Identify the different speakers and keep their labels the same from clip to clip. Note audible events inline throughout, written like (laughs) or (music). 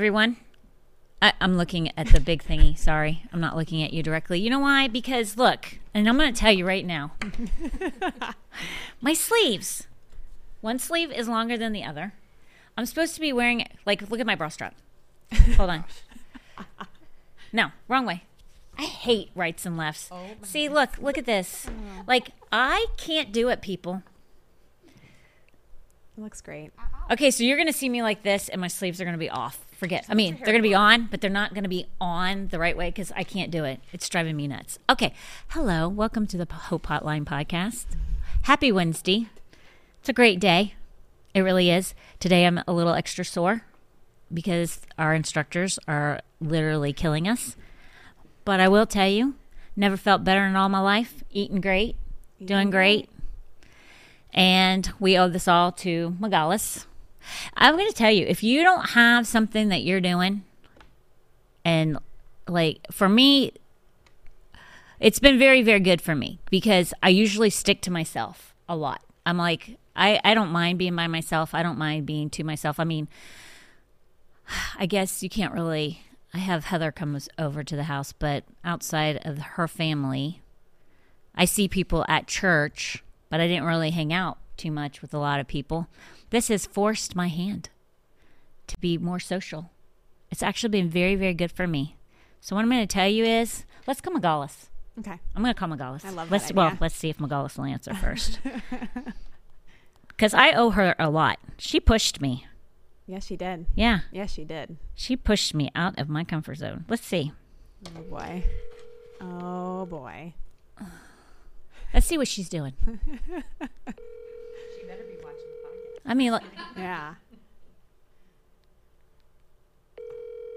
Speaker 1: Everyone. I, I'm looking at the big thingy. Sorry, I'm not looking at you directly. You know why? Because look, and I'm going to tell you right now. (laughs) my sleeves. One sleeve is longer than the other. I'm supposed to be wearing like look at my bra strap. Hold on. (laughs) No, wrong way. I hate rights and lefts. Oh See, look, look at this. Like I can't do it, people.
Speaker 2: It looks great.
Speaker 1: Okay, so you're gonna see me like this, and my sleeves are gonna be off. Forget. I mean, they're gonna be on, but they're not gonna be on the right way because I can't do it. It's driving me nuts. Okay, hello, welcome to the Hope Hotline podcast. Happy Wednesday. It's a great day. It really is. Today I'm a little extra sore because our instructors are literally killing us. But I will tell you, never felt better in all my life. Eating great, doing great. And we owe this all to Megalis. I'm going to tell you, if you don't have something that you're doing, and like for me, it's been very, very good for me because I usually stick to myself a lot. I'm like, I, I don't mind being by myself. I don't mind being to myself. I mean, I guess you can't really. I have Heather comes over to the house, but outside of her family, I see people at church, but I didn't really hang out too much with a lot of people. This has forced my hand to be more social. It's actually been very, very good for me. So what I'm going to tell you is, let's call Megalis.
Speaker 2: Okay.
Speaker 1: I'm going to call Megalis.
Speaker 2: I love that
Speaker 1: let's, Well,
Speaker 2: idea.
Speaker 1: let's see if Megalis will answer (laughs) first. Because I owe her a lot. She pushed me.
Speaker 2: Yes, she did.
Speaker 1: Yeah,
Speaker 2: Yes, she did.
Speaker 1: she pushed me out of my comfort zone. Let's see.
Speaker 2: Oh boy. Oh boy.
Speaker 1: Let's see what she's doing. (laughs) She better be watching the podcast. I mean, look,
Speaker 2: Yeah.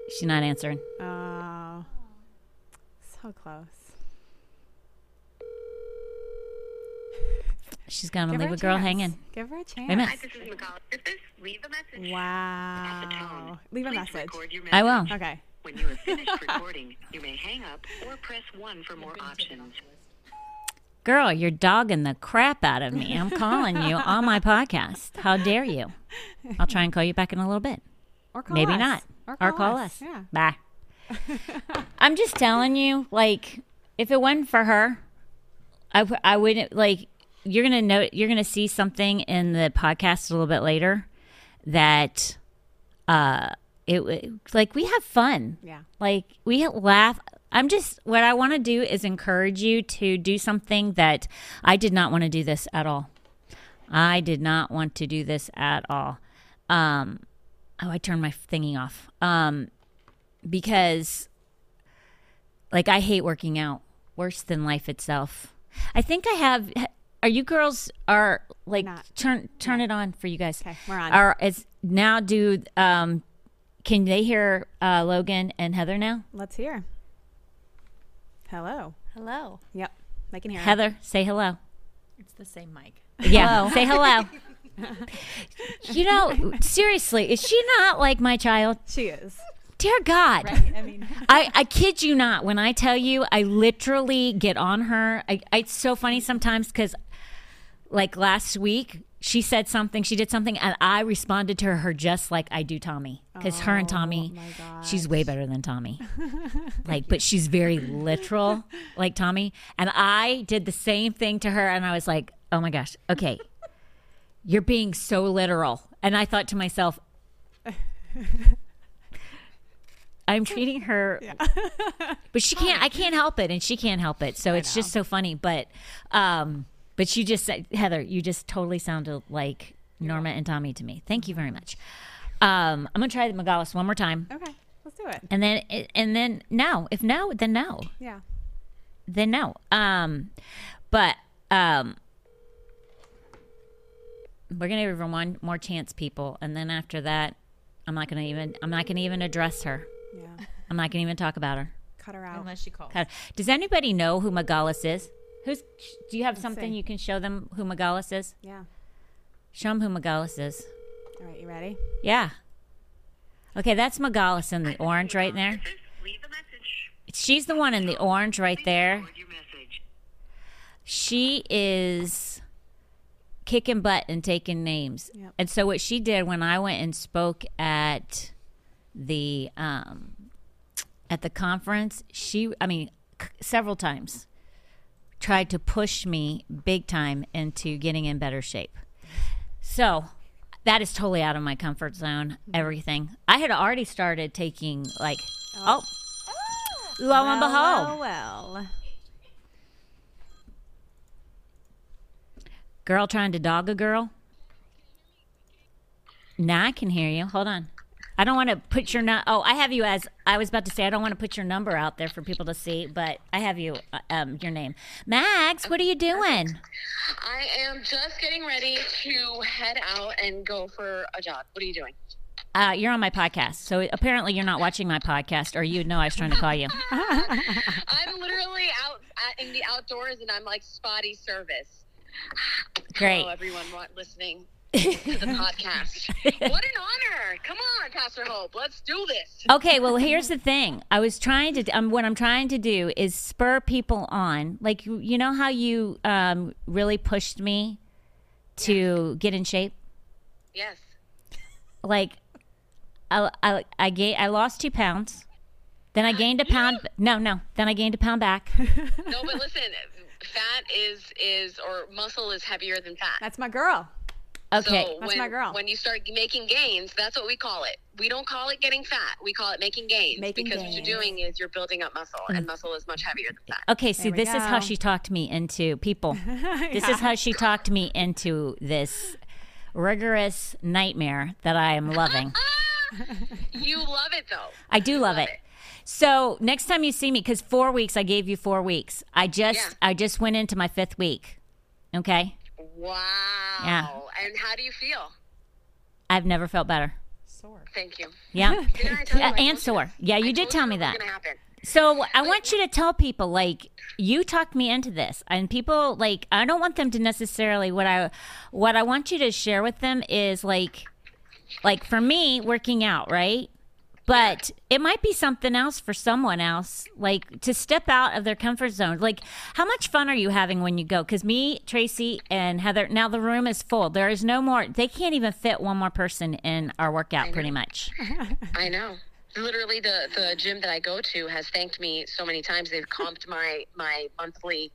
Speaker 1: she's not answering.
Speaker 2: Oh. So close.
Speaker 1: She's gonna
Speaker 2: Give her
Speaker 1: leave a girl
Speaker 2: chance.
Speaker 1: hanging.
Speaker 2: Give her a chance.
Speaker 1: Wait a minute.
Speaker 3: Hi, this is McCall. Is this leave a message?
Speaker 2: Wow.
Speaker 3: The tone.
Speaker 2: Leave a
Speaker 3: Please
Speaker 2: message.
Speaker 3: message.
Speaker 1: I will.
Speaker 2: Okay.
Speaker 3: When you have finished recording, you may hang up or press 1 for more options.
Speaker 1: Girl, you're dogging the crap out of me. I'm calling you on my (laughs) podcast. How dare you? I'll try and call you back in a little bit.
Speaker 2: Or call us.
Speaker 1: Maybe
Speaker 2: us.
Speaker 1: not.
Speaker 2: Or call, us. Yeah.
Speaker 1: Bye. (laughs) I'm just telling you, like, if it wasn't for her, I, w- I wouldn't, like, you're going to know, you're going to see something in the podcast a little bit later that, uh, it like we have fun.
Speaker 2: Yeah.
Speaker 1: Like we laugh. I'm just what I want to do is encourage you to do something that I did not want to do this at all. I did not want to do this at all. Um, oh, I turned my thingy off. Um, because like I hate working out worse than life itself. I think I have. Are you girls are like
Speaker 2: Not.
Speaker 1: turn turn it on for you guys?
Speaker 2: Okay, we're on.
Speaker 1: Are is now do um can they hear uh, Logan and Heather now?
Speaker 2: Let's hear. Hello.
Speaker 4: Hello.
Speaker 2: Yep. I can hear. it.
Speaker 1: Heather, say hello.
Speaker 4: It's the same mic.
Speaker 1: Yeah, (laughs) say hello. (laughs) you know, seriously, is she not like my child?
Speaker 2: She is.
Speaker 1: Dear God.
Speaker 2: I mean,
Speaker 1: I, I kid you not. When I tell you, I literally get on her. I, I, it's so funny sometimes because, like last week, she said something, she did something, and I responded to her just like I do Tommy. Because her and Tommy,
Speaker 2: Oh
Speaker 1: she's way better than Tommy. (laughs) like, but she's very literal, like Tommy. And I did the same thing to her, and I was like, oh my gosh, okay, you're being so literal. And I thought to myself, I'm treating her, (laughs) but she can't. I can't help it, and she can't help it. So it's just so funny. But, um, but you just said, Heather, you just totally sounded like Norma and Tommy to me. Thank you very much. Um, I'm gonna try the Megalis one more time,
Speaker 2: okay. Let's do it.
Speaker 1: and then and then no. If no, then no.
Speaker 2: Yeah.
Speaker 1: Then no. Um, but um, we're gonna give her one more chance, people, and then after that, I'm not gonna even. I'm not gonna even address her.
Speaker 2: Yeah.
Speaker 1: I'm not gonna even talk about her.
Speaker 2: Cut her out.
Speaker 4: Unless she calls.
Speaker 1: God. Does anybody know who Megalis is? Who's? Do you have something
Speaker 2: see.
Speaker 1: you can show them who Megalis is?
Speaker 2: Yeah.
Speaker 1: Show them who Megalis is.
Speaker 2: All right. You ready?
Speaker 1: Yeah. Okay, that's Megalis in the orange right there.
Speaker 3: Leave a message.
Speaker 1: She's the one in the orange right there.
Speaker 3: Record your message.
Speaker 1: She is kicking butt and taking names.
Speaker 2: Yep.
Speaker 1: And so what she did when I went and spoke at the um, at the conference, she, I mean, c- several times tried to push me big time into getting in better shape. So that is totally out of my comfort zone. Mm-hmm. Everything I had already started taking, like, oh, oh lo and behold,
Speaker 2: Well, well.
Speaker 1: girl trying to dog a girl. Now I can hear you. Hold on. I don't want to put your nu- oh I have you as I was about to say I don't want to put your number out there for people to see, but I have you uh, um your name. Max, what are you doing?
Speaker 4: I am just getting ready to head out and go for a jog. What are you doing?
Speaker 1: Uh, you're on my podcast, so apparently you're not watching my podcast, or you'd know I was trying to call you. (laughs)
Speaker 4: I'm literally out in the outdoors and I'm like spotty service. (sighs)
Speaker 1: Great.
Speaker 4: Hello, everyone listening to the podcast. what an honor! Come on, Pastor Hope, let's do this.
Speaker 1: Okay, well, here's the thing. I was trying to, um, what I'm trying to do is spur people on. Like, you you know how you um, really pushed me to get in shape?
Speaker 4: Yes.
Speaker 1: Like, I, I, I, ga- I lost two pounds. Then I (gasps) gained a pound. No, no. Then I gained a pound back.
Speaker 4: No, but listen, fat is is or muscle is heavier than fat.
Speaker 2: That's my girl.
Speaker 1: Okay.
Speaker 4: So
Speaker 2: That's
Speaker 4: when,
Speaker 2: my girl.
Speaker 4: When you start making gains, that's what we call it. We don't call it getting fat. We call it making gains.
Speaker 2: Making
Speaker 4: because what you're doing is you're building up muscle, and mm. muscle is much heavier than fat.
Speaker 1: Okay, see,
Speaker 2: we
Speaker 1: this is how she talked me into people. (laughs) This is how she talked me into this rigorous nightmare that I am loving. (laughs)
Speaker 4: You love it though.
Speaker 1: I do love it. So next time you see me, because four weeks, I gave you four weeks. I just,
Speaker 4: Yeah.
Speaker 1: I just went into my fifth week. Okay,
Speaker 4: Wow.
Speaker 1: Yeah.
Speaker 4: And how do you feel?
Speaker 1: I've never felt better. Sore.
Speaker 4: Thank you.
Speaker 1: Yeah, (laughs)
Speaker 4: Didn't I tell you?
Speaker 1: Uh, and
Speaker 4: you
Speaker 1: sore.
Speaker 4: this.
Speaker 1: Yeah, you
Speaker 4: I
Speaker 1: did tell
Speaker 4: you
Speaker 1: me that.
Speaker 4: happen.
Speaker 1: So I want you to tell people like you talked me into this, and people like I don't want them to necessarily what I what I want you to share with them is like like for me working out, right? But it might be something else for someone else, like to step out of their comfort zone. Like, how much fun are you having when you go? Because me, Tracy, and Heather, now the room is full. There is no more, they can't even fit one more person in our workout, pretty much. (laughs)
Speaker 4: I know. Literally, the the gym that I go to has thanked me so many times. They've comped my my monthly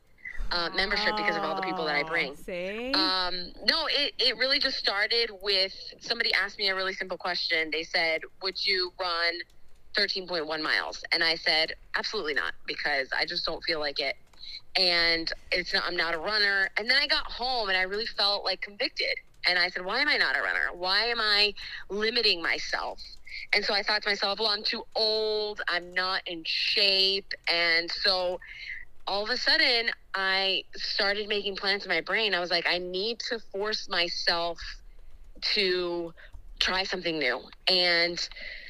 Speaker 4: uh, membership because of all the people that I bring.
Speaker 2: See?
Speaker 4: Um, no, it, it really just started with somebody asked me a really simple question. They said, Would you run 13.1 miles? And I said, Absolutely not, because I just don't feel like it. And it's not, I'm not a runner. And then I got home and I really felt like convicted. And I said, Why am I not a runner? Why am I limiting myself? And so I thought to myself, Well, I'm too old. I'm not in shape. And so all of a sudden I started making plans in my brain. I was like, I need to force myself to try something new. And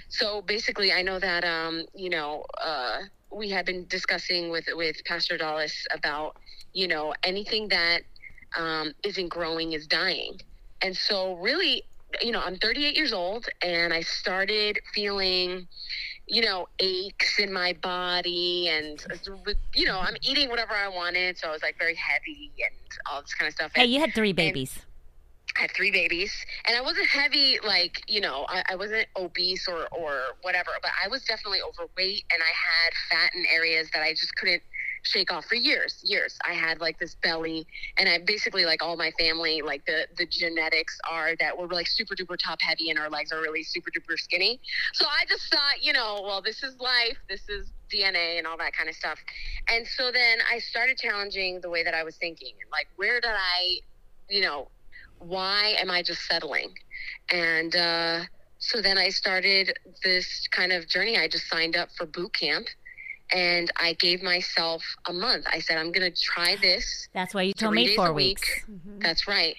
Speaker 4: so basically I know that um, you know, uh we had been discussing with with Pastor Dallas about, you know, anything that um isn't growing is dying. And so really you know, I'm 38 years old and I started feeling you know, aches in my body and, you know, I'm eating whatever I wanted. So I was like very heavy and all this kind of stuff.
Speaker 1: Hey,
Speaker 4: And
Speaker 1: you had three babies.
Speaker 4: I had three babies and I wasn't heavy, like, you know, I, I wasn't obese or, or whatever, but I was definitely overweight and I had fat in areas that I just couldn't shake off for years, years. I had like this belly and I basically like all my family, like the, the genetics are that we're like super duper top heavy and our legs are really super duper skinny. So I just thought, you know, well, this is life. This is DNA and all that kind of stuff. And so then I started challenging the way that I was thinking like, where did I, you know, why am I just settling? And, uh, so then I started this kind of journey. I just signed up for boot camp and I gave myself a month. I said, I'm going to try this.
Speaker 1: That's why you told me four
Speaker 4: a week.
Speaker 1: weeks.
Speaker 4: That's right.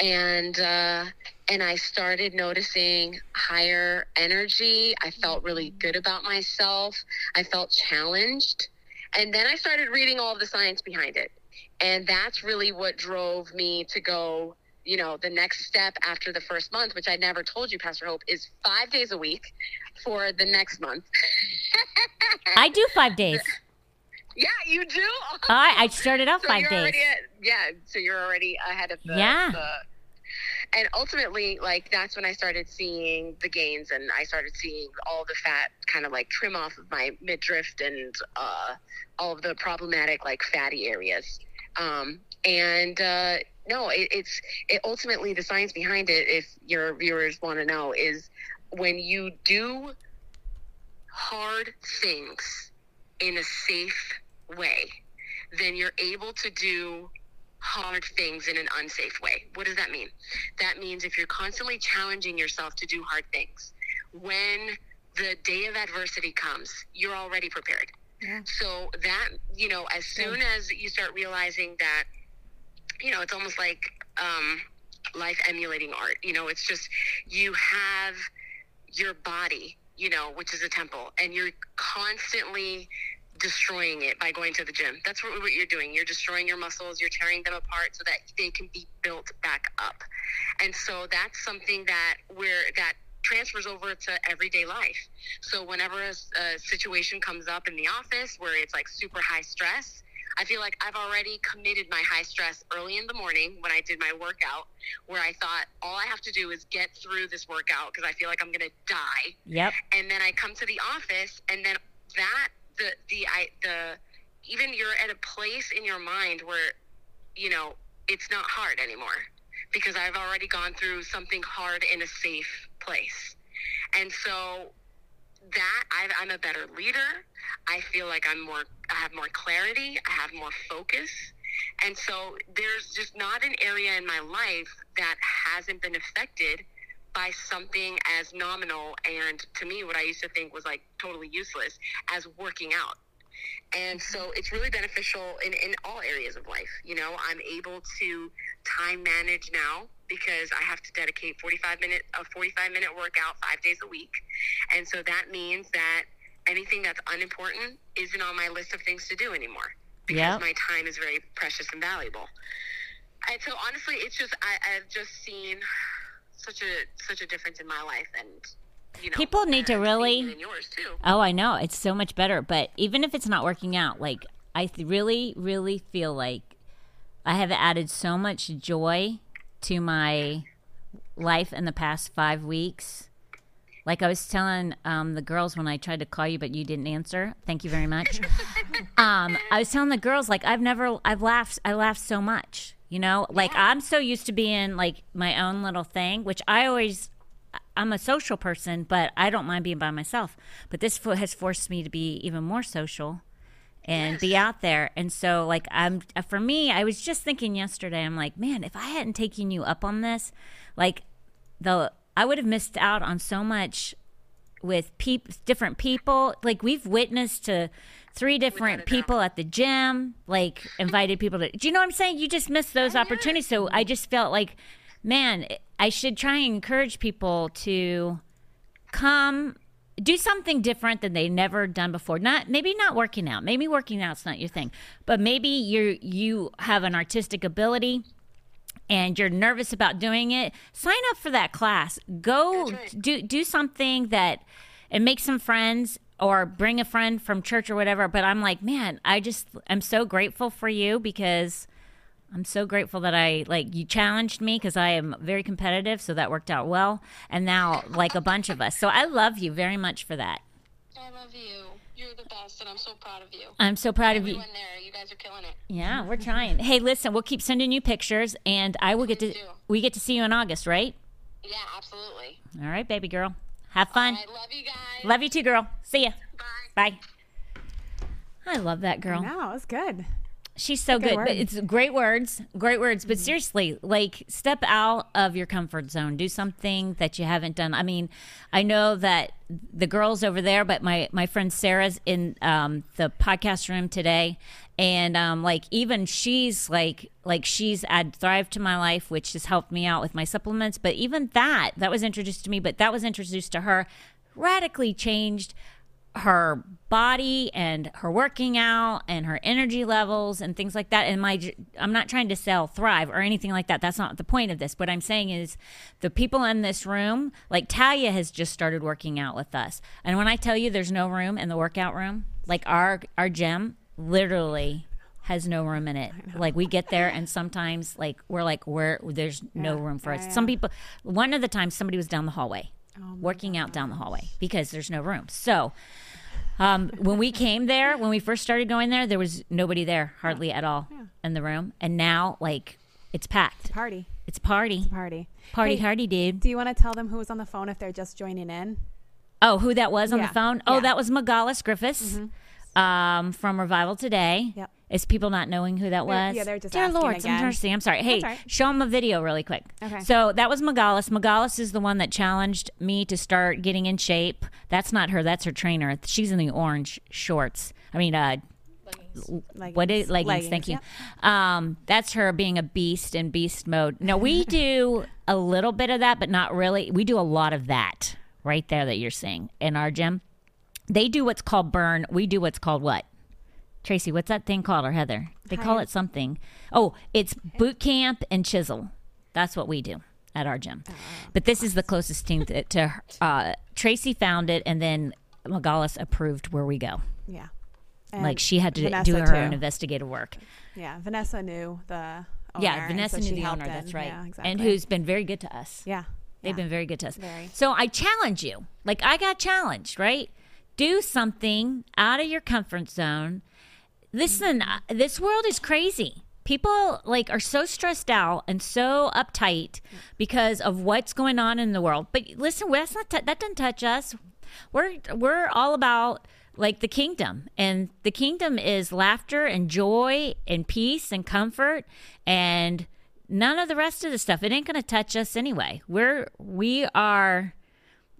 Speaker 4: And uh, and I started noticing higher energy. I felt really good about myself. I felt challenged. And then I started reading all the science behind it. And that's really what drove me to go, you know, the next step after the first month, which I never told you, Pastor Hope, is five days a week for the next month.
Speaker 1: I do five days. (laughs)
Speaker 4: yeah, you do?
Speaker 1: I, I started out
Speaker 4: So
Speaker 1: five days.
Speaker 4: at- yeah, so you're already ahead of the,
Speaker 1: Yeah.
Speaker 4: the and ultimately, like that's when I started seeing the gains, and I started seeing all the fat kind of like trim off of my midriff and uh, all of the problematic like fatty areas. Um, and uh, no, it, it's it ultimately the science behind it. If your viewers want to know, is when you do hard things in a safe way, then you're able to do hard things in an unsafe way. What does that mean? That means if you're constantly challenging yourself to do hard things, when the day of adversity comes, you're already prepared. Yeah. So that, you know, as soon as you start realizing that, you know, it's almost like um, life emulating art. You know, it's just you have your body, you know, which is a temple, and you're constantly destroying it by going to the gym. That's what, what, you're doing. You're destroying your muscles, you're tearing them apart so that they can be built back up. And so that's something that where that transfers over to everyday life. So whenever a, a situation comes up in the office where it's like super high stress, I feel like I've already committed my high stress early in the morning when I did my workout, where I thought all I have to do is get through this workout because I feel like I'm going to die.
Speaker 1: Yep.
Speaker 4: And then I come to the office, and then that the the I the even you're at a place in your mind where you know it's not hard anymore because I've already gone through something hard in a safe place, and so that i am a better leader. I feel like I'm more, I have more clarity, I have more focus. And so there's just not an area in my life that hasn't been affected by something as nominal and to me, what I used to think was like totally useless as working out. And so mm-hmm. it's really beneficial in, in all areas of life. You know, I'm able to time manage now because I have to dedicate 45 minute a 45 minute workout five days a week. And so that means that anything that's unimportant isn't on my list of things to do anymore because yep. my time is very precious and valuable. And so honestly, it's just I, I've just seen such a such a difference in my life and you know,
Speaker 1: people need to really oh i know it's so much better but even if it's not working out like i really really feel like i have added so much joy to my life in the past five weeks. Like i was telling um, the girls when i tried to call you but you didn't answer. Thank you very much. (laughs) Um, i was telling the girls like i've never i've laughed i laughed so much you know, like yeah. I'm so used to being like my own little thing, which I always I'm a social person, but I don't mind being by myself. But this has forced me to be even more social and yes. be out there. And so, like, I'm uh, for me, I was just thinking yesterday. I'm like, man, if I hadn't taken you up on this, like, the I would have missed out on so much with peop- different people. Like, we've witnessed to three different people at the gym, like invited people to. Do you know what I'm saying? You just miss those opportunities. So I just felt like, man, I should try and encourage people to come do something different than they've never done before. Not maybe not working out. Maybe working out's not your thing, but maybe you you have an artistic ability and you're nervous about doing it. Sign up for that class. Go right. do do something that and make some friends or bring a friend from church or whatever. But I'm like, man, I just I'm so grateful for you because I'm so grateful that I like you challenged me because I am very competitive, so that worked out well. And now like a bunch of us, so I love you very much for that.
Speaker 4: I love you. You're the best, and I'm so proud of you.
Speaker 1: I'm so proud Everyone
Speaker 4: of you. there, you guys are killing it.
Speaker 1: Yeah, we're trying. hey, listen, we'll keep sending you pictures, and I will get to. We get to see you in August, right?
Speaker 4: Yeah, absolutely.
Speaker 1: All right, baby girl. Have fun.
Speaker 4: Right, love you guys.
Speaker 1: Love you too, girl. See ya.
Speaker 4: Bye.
Speaker 1: Bye. I love that girl.
Speaker 2: No, it was good.
Speaker 1: She's so good. good. But it's great words, great words. But mm-hmm. seriously, like step out of your comfort zone. Do something that you haven't done. I mean, I know that the girls over there, but my my friend Sarah's in um, the podcast room today, and um, like even she's like like she's add thrive to my life, which has helped me out with my supplements. But even that that was introduced to me, but that was introduced to her, radically changed her body and her working out and her energy levels and things like that. And my I'm not trying to sell thrive or anything like that. That's not the point of this. What I'm saying is the people in this room like Talia has just started working out with us. And when I tell you there's no room in the workout room like our our gym literally has no room in it. Like we get there and sometimes like we're like where there's no room for us.
Speaker 2: Yeah,
Speaker 1: Some people one of the times somebody was down the hallway
Speaker 2: Oh
Speaker 1: working out down the hallway because there's no room. So um, when we came there, when we first started going there, there was nobody there hardly at all
Speaker 2: Yeah.
Speaker 1: in the room. And now like it's packed.
Speaker 2: Party.
Speaker 1: It's party.
Speaker 2: Party.
Speaker 1: Party
Speaker 2: Hey,
Speaker 1: hardy dude.
Speaker 2: Do you want to tell them who was on the phone if they're just joining in?
Speaker 1: Oh, who that was on
Speaker 2: Yeah.
Speaker 1: the phone? Oh,
Speaker 2: Yeah.
Speaker 1: that was Megalis Griffiths um, from Revival Today.
Speaker 2: Yep.
Speaker 1: Is people not knowing who that was?
Speaker 2: yeah, they're just
Speaker 1: Dear
Speaker 2: asking
Speaker 1: Lord,
Speaker 2: again.
Speaker 1: I'm sorry. Hey,
Speaker 2: That's all right.
Speaker 1: show them a video really quick.
Speaker 2: Okay.
Speaker 1: So that was Megalis. Megalis is the one that challenged me to start getting in shape. That's not her. That's her trainer. She's in the orange shorts. I mean, uh, what is leggings? thank you.
Speaker 2: yep.
Speaker 1: Um, that's her being a beast in beast mode. Now we (laughs) do a little bit of that, but not really. We do a lot of that right there that you're seeing in our gym. They do what's called burn. We do what's called what? Tracy, what's that thing called or Heather? They call it something. Oh, it's boot camp and chisel. That's what we do at our gym. But this is the closest team to, to uh, Tracy found it, and then Magalis approved where we go.
Speaker 2: Yeah. And
Speaker 1: like she had to
Speaker 2: Vanessa
Speaker 1: do her
Speaker 2: too.
Speaker 1: own investigative work.
Speaker 2: Yeah, Vanessa knew the owner.
Speaker 1: yeah, Vanessa
Speaker 2: so
Speaker 1: knew the owner.
Speaker 2: in.
Speaker 1: That's right.
Speaker 2: Yeah, exactly.
Speaker 1: And who's been very good to us.
Speaker 2: yeah,
Speaker 1: They've
Speaker 2: yeah.
Speaker 1: been very good to us.
Speaker 2: Very.
Speaker 1: So I challenge you. Like I got challenged, right? Do something out of your comfort zone. Listen, uh, this world is crazy. People like are so stressed out and so uptight because of what's going on in the world. But listen, that's not t- that doesn't touch us. We're we're all about like the kingdom, and the kingdom is laughter and joy and peace and comfort and none of the rest of the stuff. It ain't going to touch us anyway. We're we are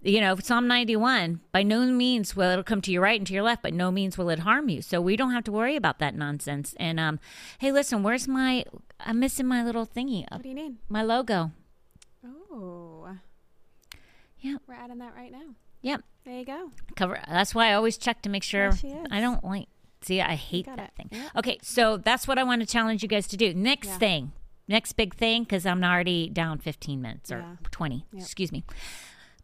Speaker 1: you know, Psalm 91, by no means will it come to your right and to your left, but no means will it harm you. So we don't have to worry about that nonsense. And um, hey, listen, where's my, I'm missing my little thingy,
Speaker 2: What do you need?
Speaker 1: my logo.
Speaker 2: Oh,
Speaker 1: Yeah.
Speaker 2: we're adding that right now.
Speaker 1: yep.
Speaker 2: There you go.
Speaker 1: Cover. That's why I always check to make sure.
Speaker 2: There she is.
Speaker 1: I don't like, see, I hate that
Speaker 2: it.
Speaker 1: thing.
Speaker 2: Yep.
Speaker 1: Okay, so that's what I want to challenge you guys to do. Next
Speaker 2: Yeah.
Speaker 1: thing, next big thing, because I'm already down 15 minutes or
Speaker 2: Yeah.
Speaker 1: 20,
Speaker 2: Yep.
Speaker 1: excuse me.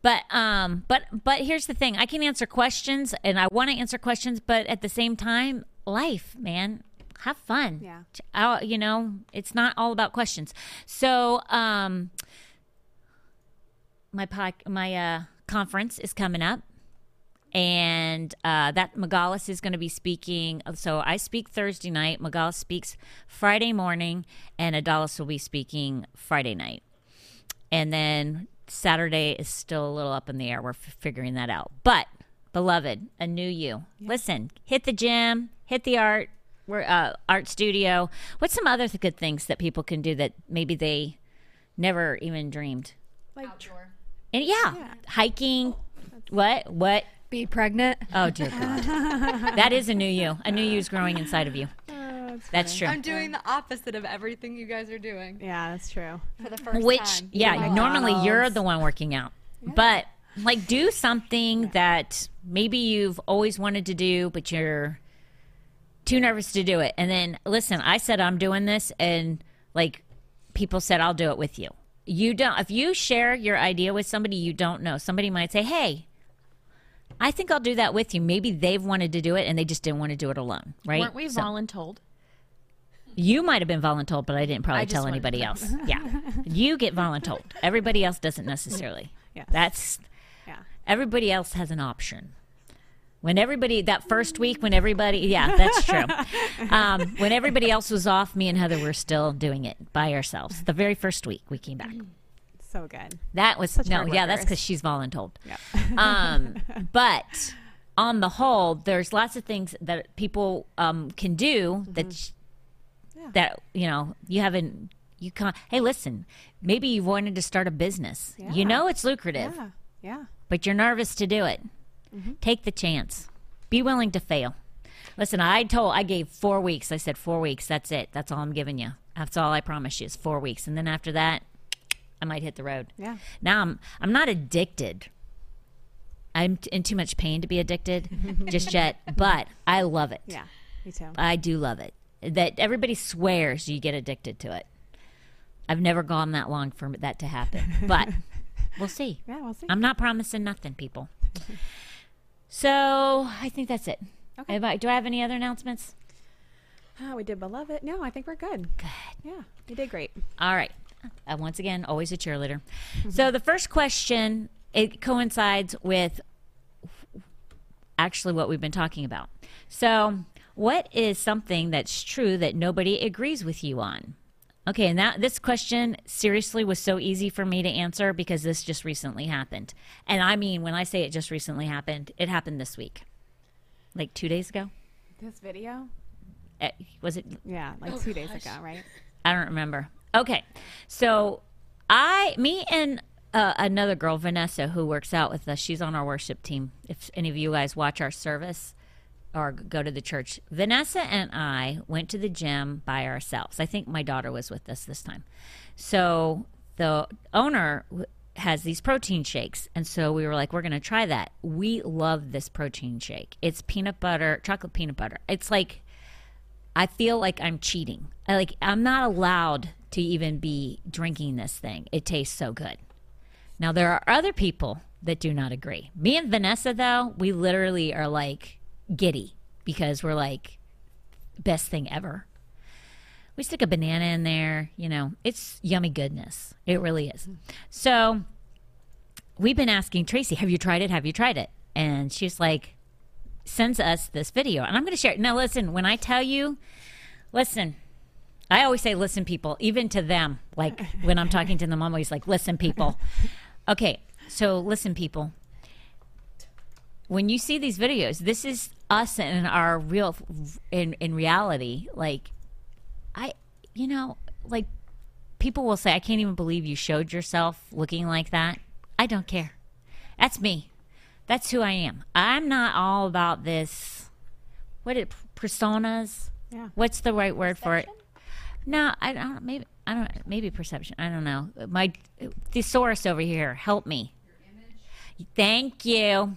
Speaker 1: But um, but but here's the thing: I can answer questions, and I want to answer questions, but at the same time, life, man, have fun.
Speaker 2: Yeah.
Speaker 1: Uh, you know, it's not all about questions. So um, my pod, my uh, conference is coming up, and uh, that Megalis is going to be speaking. So I speak Thursday night. Megalis speaks Friday morning, and Adalis will be speaking Friday night. And then Saturday is still a little up in the air. We're f- figuring that out. But beloved, a new you. Listen, hit the gym, hit the art, we're uh, art studio. What's some other th- good things that people can do that maybe they never even dreamed?
Speaker 2: Like
Speaker 1: And yeah, hiking. What? What?
Speaker 5: Be pregnant.
Speaker 1: Oh dear God, (laughs) that is a new you. A new you is growing inside of you.
Speaker 2: Oh, it's
Speaker 1: That's true.
Speaker 5: I'm doing the opposite of everything you guys are doing
Speaker 2: Yeah, that's true.
Speaker 5: for the first
Speaker 1: Which,
Speaker 5: time.
Speaker 1: yeah, oh
Speaker 2: McDonald's.
Speaker 1: normally you're the one working out, but like do something that maybe you've always wanted to do, but you're too nervous to do it. And then listen, I said I'm doing this, and like people said I'll do it with you. You don't. If you share your idea with somebody you don't know, somebody might say, "Hey." I think I'll do that with you. Maybe they've wanted to do it and they just didn't want to do it alone, right?
Speaker 6: Weren't we
Speaker 1: So-
Speaker 6: voluntold?
Speaker 1: You might have been voluntold, but I didn't probably
Speaker 6: I
Speaker 1: tell anybody
Speaker 6: to
Speaker 1: else. Yeah. (laughs) You get voluntold. Everybody else doesn't necessarily.
Speaker 2: Yeah.
Speaker 1: That's
Speaker 2: Yeah.
Speaker 1: everybody else has an option. When everybody that first week, when everybody, yeah, that's true. Um, when everybody else was off, me and Heather were still doing it by ourselves. The very first week we came back. (clears throat)
Speaker 2: So good.
Speaker 1: That was
Speaker 2: Such
Speaker 1: no, yeah, that's because she's voluntold.
Speaker 2: Yeah. (laughs)
Speaker 1: Um, but on the whole, there's lots of things that people um, can do that
Speaker 2: Mm-hmm. Yeah.
Speaker 1: that you know you haven't. You can't. Hey, listen. Maybe you've wanted to start a business. You know it's lucrative,
Speaker 2: Yeah. Yeah.
Speaker 1: but you're nervous to do it.
Speaker 2: Mm-hmm.
Speaker 1: Take the chance. Be willing to fail. Listen, I told I gave four weeks. I said four weeks. That's it. That's all I'm giving you. That's all I promise you is four weeks. And then after that, I might hit the road.
Speaker 2: Yeah.
Speaker 1: Now I'm I'm not addicted. I'm in too much pain to be addicted (laughs) just yet, but I love it.
Speaker 2: Yeah. Me too.
Speaker 1: I do love it. That everybody swears you get addicted to it. I've never gone that long for that to happen, (laughs) but we'll see.
Speaker 2: Yeah, we'll see.
Speaker 1: I'm not promising nothing, people. (laughs) So I think that's it.
Speaker 2: Okay.
Speaker 1: I- do I have any other announcements?
Speaker 2: Oh, we did beloved. No, I think we're good.
Speaker 1: Good.
Speaker 2: Yeah, you did great.
Speaker 1: All right. Uh, once again, always a cheerleader. So the first question it coincides with actually what we've been talking about. So, what is something that's true that nobody agrees with you on? Okay, and that this question seriously was so easy for me to answer because this just recently happened. And I mean, when I say it just recently happened, it happened this week. Like 2 days ago?
Speaker 2: This video?
Speaker 1: Eh, Was it
Speaker 2: Yeah, like two days ago, right?
Speaker 1: I don't remember. Okay, so I, me, and uh, another girl, Vanessa, who works out with us. She's on our worship team. If any of you guys watch our service or go to the church, Vanessa and I went to the gym by ourselves. I think my daughter was with us this time. So the owner has these protein shakes, and so we were like, we're going to try that. We love this protein shake. It's peanut butter, chocolate peanut butter. It's like I feel like I'm cheating. I, like I'm not allowed to even be drinking this thing. It tastes so good. Now there are other people that do not agree. Me and Vanessa though, we literally are like giddy because we're like best thing ever. We stick a banana in there, you know. It's yummy goodness. It really is. So we've been asking Tracy, "Have you tried it? Have you tried it?" And she's like sends us this video and I'm going to share it. Now listen, when I tell you, listen, I always say, listen, people, even to them. Like when I'm talking to them, I'm always like, listen, people. (laughs) Okay, so listen, people. When you see these videos, this is us in our real, in in reality. Like, I, you know, like people will say, I can't even believe you showed yourself looking like that. I don't care. That's me. That's who I am. I'm not all about this. What it personas?
Speaker 2: Yeah.
Speaker 1: What's the right word for it? No, I don't. Maybe I don't. Maybe perception. I don't know. My thesaurus over here. Help me. Thank you.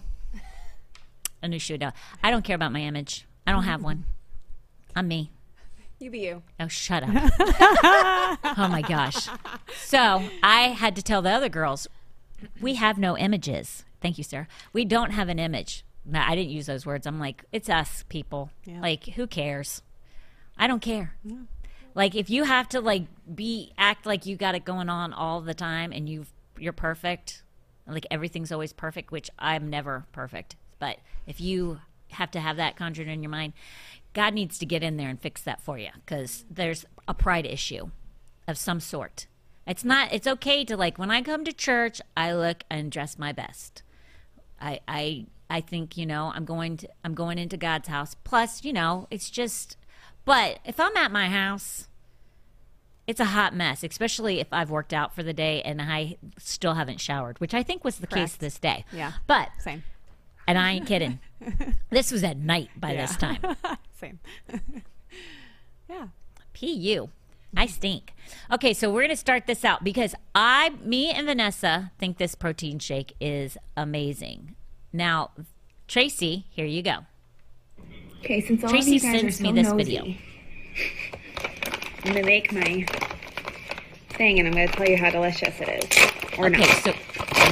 Speaker 1: I new would know. I don't care about my image. I don't have one. I'm me.
Speaker 2: You be you.
Speaker 1: Oh, shut up. (laughs) oh my gosh. So I had to tell the other girls, we have no images. Thank you, sir. We don't have an image. No, I didn't use those words. I'm like, it's us people.
Speaker 2: Yeah.
Speaker 1: Like, who cares? I don't care. Like, if you have to like be act like you got it going on all the time and you you're perfect, like everything's always perfect, which I'm never perfect. But if you have to have that conjured in your mind, God needs to get in there and fix that for you because there's a pride issue of some sort. It's not. It's okay to like when I come to church, I look and dress my best. I I I think you know I'm going to I'm going into God's house. Plus, you know, it's just. But if I'm at my house, it's a hot mess, especially if I've worked out for the day and I still haven't showered, which I think was the case this day.
Speaker 2: Yeah.
Speaker 1: But
Speaker 2: Same.
Speaker 1: And I ain't kidding. (laughs) this was at night by this time. (laughs)
Speaker 2: Same. (laughs) yeah.
Speaker 1: Pu. I stink. Okay, so we're going to start this out because I, me and Vanessa think this protein shake is amazing. Now, Tracy, here you go.
Speaker 6: Okay, since all
Speaker 1: Tracy
Speaker 6: of you guys
Speaker 1: sends
Speaker 6: are
Speaker 1: me
Speaker 6: so
Speaker 1: this
Speaker 6: nosy,
Speaker 1: video.
Speaker 6: I'm gonna make my thing, and I'm gonna tell you how delicious it is, or
Speaker 1: Okay,
Speaker 6: not.
Speaker 1: so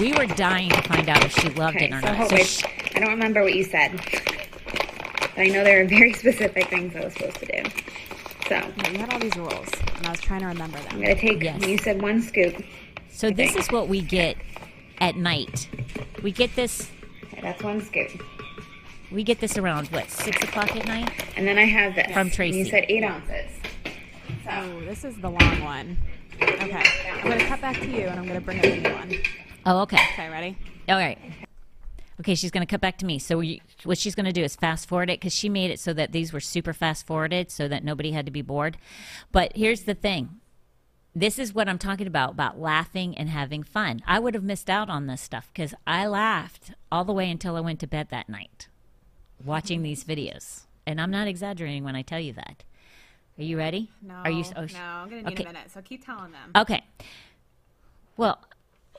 Speaker 1: we were dying to find out if she loved
Speaker 6: Okay,
Speaker 1: it or
Speaker 6: so
Speaker 1: not.
Speaker 6: hold-
Speaker 1: So
Speaker 6: wait,
Speaker 1: sh-
Speaker 6: I don't remember what you said, but I know there are very (laughs) specific things I was supposed to do. So
Speaker 2: Yeah, you had all these rules, and I was trying to remember them.
Speaker 6: I'm gonna take.
Speaker 1: Yes.
Speaker 6: You said one scoop.
Speaker 1: so this is what we get at night. We get this.
Speaker 6: Okay, that's one scoop,
Speaker 1: We get this around what six o'clock at night.
Speaker 6: and then I have this
Speaker 1: From
Speaker 6: and
Speaker 1: Tracy.
Speaker 6: You said eight ounces. So
Speaker 2: Oh, this is the long one. Okay. I'm going to cut back to you, and I'm going to bring up the new one.
Speaker 1: Oh, okay.
Speaker 2: Okay, ready?
Speaker 1: All right. Okay, she's going to cut back to me. So we, what she's going to do is fast forward it because she made it so that these were super fast forwarded so that nobody had to be bored. But here's the thing. This is what I'm talking about about laughing and having fun. I would have missed out on this stuff because I laughed all the way until I went to bed that night watching these videos. And I'm not exaggerating when I tell you that. Are you ready?
Speaker 2: No.
Speaker 1: Are you? Oh,
Speaker 2: no, I'm going to need
Speaker 1: okay.
Speaker 2: a minute, so keep telling them.
Speaker 1: Okay. Well,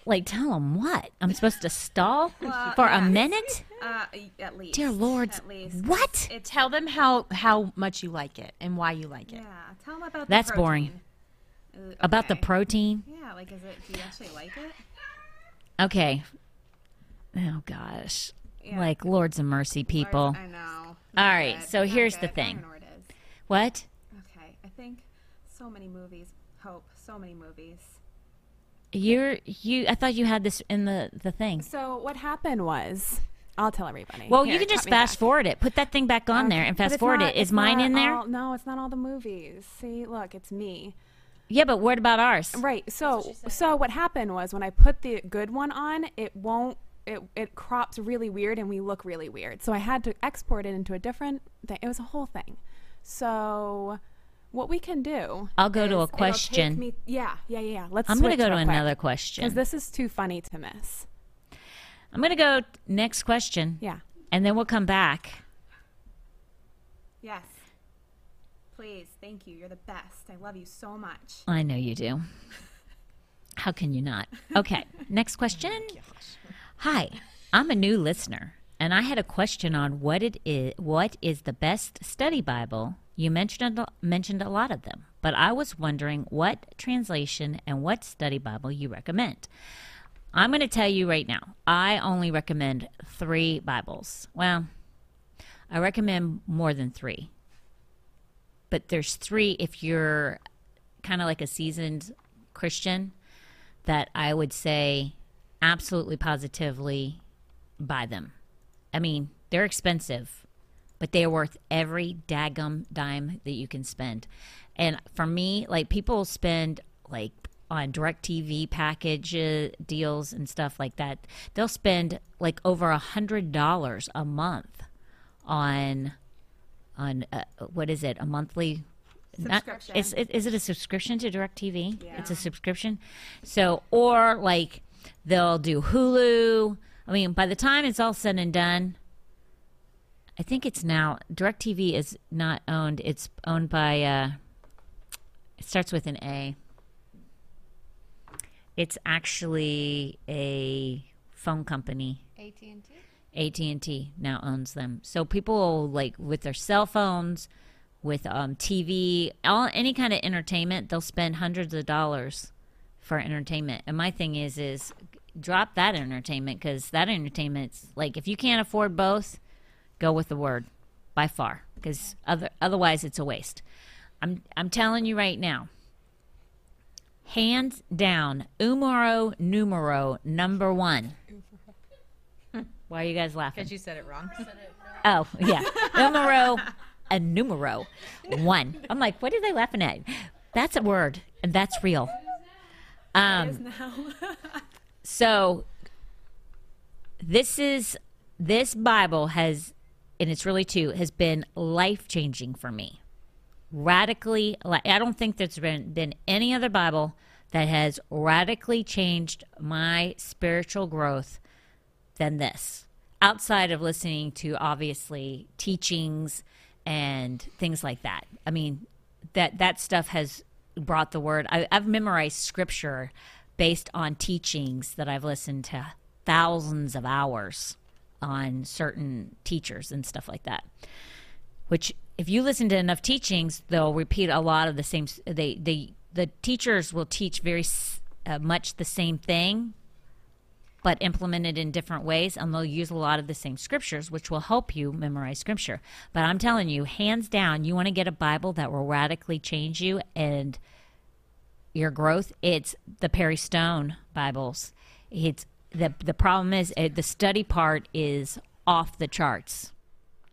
Speaker 1: like, tell them what? I'm supposed to stall (laughs) for a minute?
Speaker 2: Uh, at least.
Speaker 1: Dear Lord.
Speaker 2: At least.
Speaker 1: What?
Speaker 2: It's,
Speaker 7: Tell them how how much you like it and why you like it.
Speaker 2: yeah, tell them about
Speaker 1: That's
Speaker 2: the
Speaker 1: boring.
Speaker 2: protein. Uh,
Speaker 1: About the protein?
Speaker 2: Yeah, like, is it, do you actually like it?
Speaker 1: Okay. Oh, gosh.
Speaker 2: Yeah.
Speaker 1: Like, Lords of Mercy, people.
Speaker 2: I know.
Speaker 1: All right, so
Speaker 2: Not
Speaker 1: here's
Speaker 2: good.
Speaker 1: the
Speaker 2: I don't
Speaker 1: thing.
Speaker 2: even know where it is.
Speaker 1: What?
Speaker 2: I think so many movies. Hope so many movies.
Speaker 1: You're you. I thought you had this in the the thing.
Speaker 2: So what happened was, I'll tell everybody.
Speaker 1: Well,
Speaker 2: Here,
Speaker 1: you can just fast
Speaker 2: back.
Speaker 1: forward it. Put that thing back on there and fast forward
Speaker 2: not-
Speaker 1: it. Is mine in there?
Speaker 2: all- no, it's not all the movies. See, look, it's me.
Speaker 1: Yeah, but what about ours?
Speaker 2: Right. So so what happened was when I put the good one on, it won't it it crops really weird and we look really weird. So I had to export it into a different thing. It was a whole thing. So what we can do
Speaker 1: I'll go to a
Speaker 2: is it'll take
Speaker 1: question.
Speaker 2: me- yeah, yeah, yeah, yeah. Let's
Speaker 1: I'm going to go to
Speaker 2: quick,
Speaker 1: another question.
Speaker 2: Cuz this is too funny to miss.
Speaker 1: I'm going to go next question.
Speaker 2: Yeah.
Speaker 1: And then we'll come back.
Speaker 2: Yes. Please. Thank you. You're the best. I love you so much.
Speaker 1: I know you do. (laughs) How can you not? Okay, next question. (laughs) Hi, I'm a new listener, and I had a question on what it is. What is the best study Bible? You mentioned mentioned a lot of them, but I was wondering what translation and what study Bible you recommend. I'm going to tell you right now. I only recommend three Bibles. Well, I recommend more than three, but there's three if you're kind of like a seasoned Christian that I would say absolutely positively buy them. I mean, they're expensive, but they are worth every daggum dime that you can spend. And for me, like people spend like on DirecTV package uh, deals and stuff like that, they'll spend like over a hundred dollars a month on on uh, what is it a monthly not- it, is it a subscription to DirecTV? It's a subscription. So, or like they'll do Hulu. I mean, by the time it's all said and done, I think it's now DirecTV is not owned. It's owned by. Uh, it starts with an A. It's actually a phone company.
Speaker 5: AT&T?
Speaker 1: AT&T now owns them. So people like with their cell phones, with um, TV, all any kind of entertainment, they'll spend hundreds of dollars for entertainment. And my thing is is drop that entertainment cuz that entertainment's like if you can't afford both, go with the word by far because other otherwise it's a waste. I'm I'm telling you right now. Hands down, umero numero number 1. (laughs) Why are you guys laughing?
Speaker 7: Because you said it wrong.
Speaker 1: Oh, yeah. numero, a numero one. I'm like, what are they laughing at? That's a word, and that's real. Um, (laughs) so this is this Bible has, and it's really two, has been life changing for me. Radically, I don't think there's been been any other Bible that has radically changed my spiritual growth than this outside of listening to obviously teachings and things like that. I mean that that stuff has brought the word. I, i've memorized scripture based on teachings that i've listened to thousands of hours on certain teachers and stuff like that which if you listen to enough teachings they'll repeat a lot of the same they they the teachers will teach very uh, much the same thing but implemented in different ways, and they'll use a lot of the same scriptures, which will help you memorize scripture. But I'm telling you, hands down, you want to get a Bible that will radically change you and your growth. It's the Perry Stone Bibles. It's the the problem is uh, the study part is off the charts.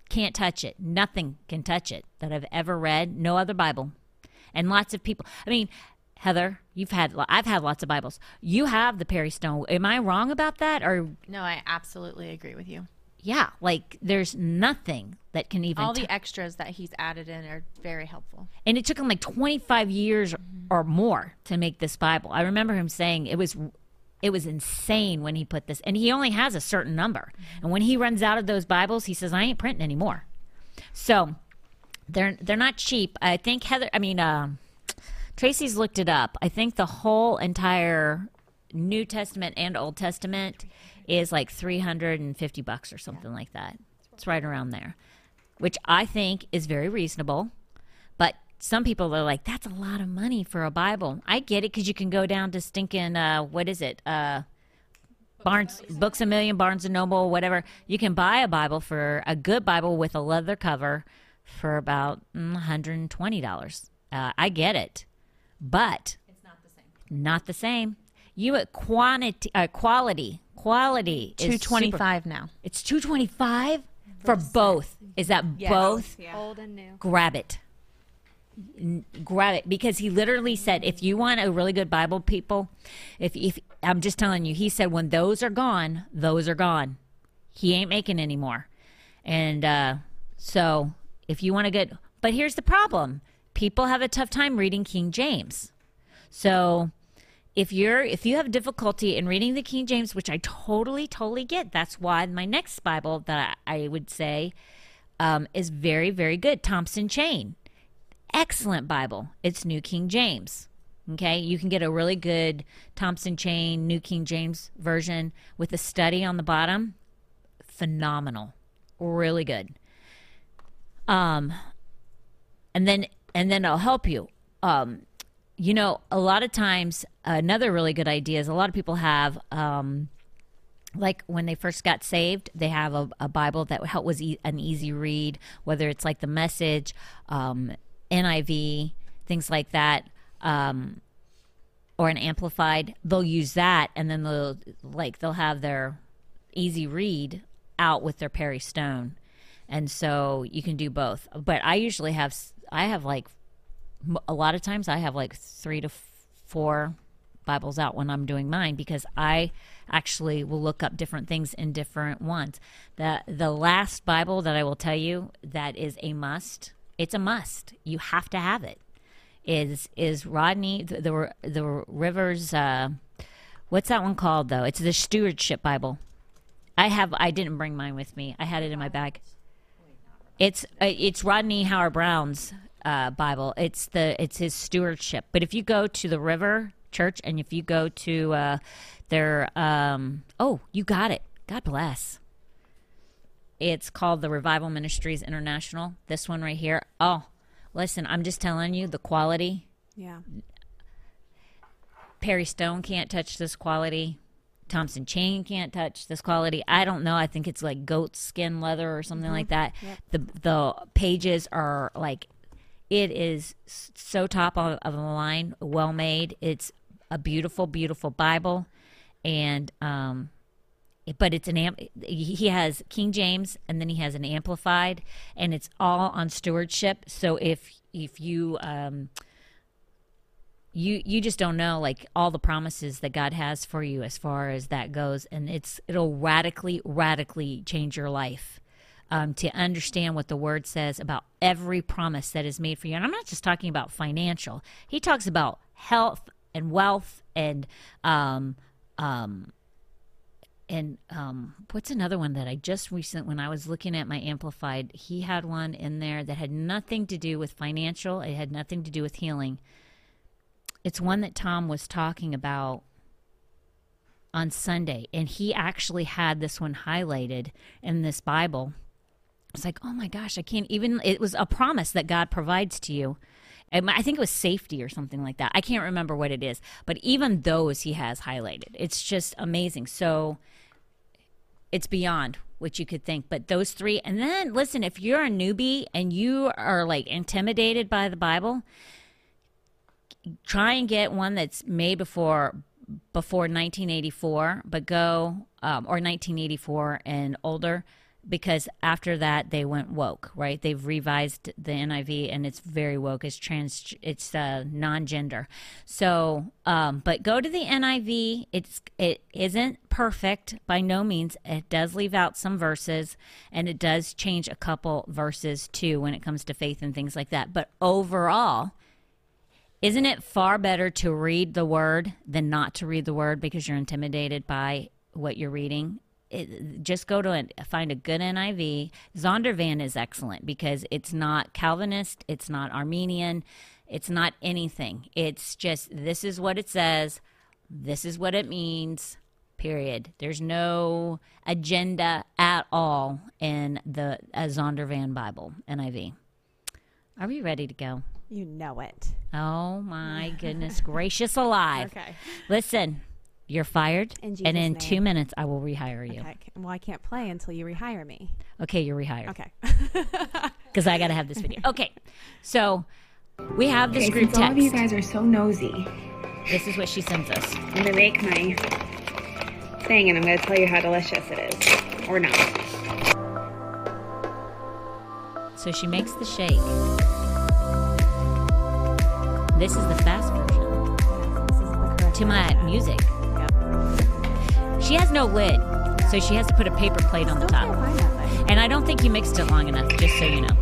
Speaker 1: Can't touch it. Nothing can touch it that I've ever read. No other Bible, and lots of people. I mean, Heather, you've had I've had lots of Bibles. You have the Perry Stone. Am I wrong about that? Or
Speaker 7: No, I absolutely agree with you.
Speaker 1: yeah, like there's nothing that can even.
Speaker 7: All the extras that he's added in are very helpful.
Speaker 1: and it took him like 25 years or more to make this Bible. I remember him saying it was it was insane when he put this, and he only has a certain number. And when he runs out of those Bibles, he says, "I ain't printing anymore." So they're they're not cheap. I think Heather. I mean, um Tracy's looked it up. I think the whole entire New Testament and Old Testament is like 350 bucks or something like that. It's right around there, which I think is very reasonable. But some people are like, that's a lot of money for a Bible. I get it because you can go down to stinking, uh, what is it? Uh, Barnes, Books a Million, Barnes and Noble, whatever. You can buy a Bible for a good Bible with a leather cover for about mm, $120. Uh, I get it, but it's not the same. Not the same. You at quantity, uh, quality, quality is
Speaker 7: Two
Speaker 1: super-
Speaker 7: now.
Speaker 1: It's two twenty five for both. Is that both?
Speaker 5: Old and new.
Speaker 1: grab it. Grab it because he literally said, if you want a really good Bible, people, if if I'm just telling you, he said when those are gone, those are gone. He ain't making any more, and uh, so if you want to get, but here's the problem: people have a tough time reading King James. So if you're if you have difficulty in reading the King James, which I totally totally get, that's why my next Bible that I, I would say um, is very very good, Thompson Chain, excellent Bible. It's New King James. Okay, you can get a really good Thompson Chain New King James version with a study on the bottom. Phenomenal, really good. Um, and then and then I'll help you. Um, you know, a lot of times, another really good idea is a lot of people have, um, like when they first got saved, they have a, a Bible that help was an easy read, whether it's like the Message, um, NIV, things like that, um, or an amplified. They'll use that, and then they'll like they'll have their easy read out with their Perry Stone, and so you can do both. But I usually have I have like a lot of times I have like three to four Bibles out when I'm doing mine because I actually will look up different things in different ones. The the last Bible that I will tell you that is a must. It's a must. You have to have it. Is is Rodney the the, the Rivers? Uh, what's that one called though? It's the Stewardship Bible. I have. I didn't bring mine with me. I had it in my bag. It's uh, it's Rodney Howard-Browne's uh, Bible. It's the it's his stewardship. But if you go to the River Church and if you go to uh, their um, oh, you got it. God bless. It's called the Revival Ministries International. This one right here. Oh, listen, I'm just telling you the quality.
Speaker 2: Yeah.
Speaker 1: Perry Stone can't touch this quality. Thompson Chain can't touch this quality. I don't know. I think it's like goat skin leather or something like that. The the pages are like it is so top of, of the line, well made. It's a beautiful, beautiful Bible, and um, but it's an amp. He has King James, and then he has an amplified, and it's all on stewardship. So if if you um, you you just don't know like all the promises that God has for you as far as that goes and it's it'll radically radically change your life um, to understand what the word says about every promise that is made for you and I'm not just talking about financial he talks about health and wealth and um um and um, what's another one that I just recent when I was looking at my amplified, he had one in there that had nothing to do with financial. It had nothing to do with healing. It's one that Tom was talking about on Sunday, and he actually had this one highlighted in this Bible. It's like, oh my gosh, I can't even. It was a promise that God provides to you. I think it was safety or something like that. I can't remember what it is, but even those he has highlighted. It's just amazing. So it's beyond what you could think. But those three, and then listen, if you're a newbie and you are like intimidated by the Bible, try and get one that's made before before 1984 but go um, or 1984 and older because after that they went woke right? They've revised the niv and it's very woke. It's trans it's uh, non-gender. So um, but go to the niv it's it isn't perfect by no means. It does leave out some verses and it does change a couple verses too when it comes to faith and things like that. But overall isn't it far better to read the word than not to read the word because you're intimidated by what you're reading? It, just go to a, find a good NIV. Zondervan is excellent because it's not Calvinist, it's not Arminian, it's not anything. It's just this is what it says, this is what it means. Period. There's no agenda at all in the Zondervan Bible NIV. Are we ready to go?
Speaker 2: You know it.
Speaker 1: Oh my goodness gracious alive. (laughs)
Speaker 2: Okay.
Speaker 1: Listen, you're fired.
Speaker 2: In
Speaker 1: and in
Speaker 2: name.
Speaker 1: two minutes, I will rehire you.
Speaker 2: Okay. Well, I can't play until you rehire me.
Speaker 1: Okay, you're rehired.
Speaker 2: Okay. (laughs)
Speaker 1: Because I got to have this video. Okay. So We have this
Speaker 6: Okay,
Speaker 1: group
Speaker 6: since all of you guys are so nosy,
Speaker 1: This is what she sends us.
Speaker 6: I'm gonna make my thing and I'm gonna tell you how delicious it is. Or not.
Speaker 1: So she makes the shake. This is the fast version
Speaker 2: This is the correct
Speaker 1: to my music.
Speaker 2: Yep.
Speaker 1: She has no lid, so she has to put a paper plate on the top.
Speaker 2: find that thing.
Speaker 1: And I don't think you mixed it long enough, just so you know.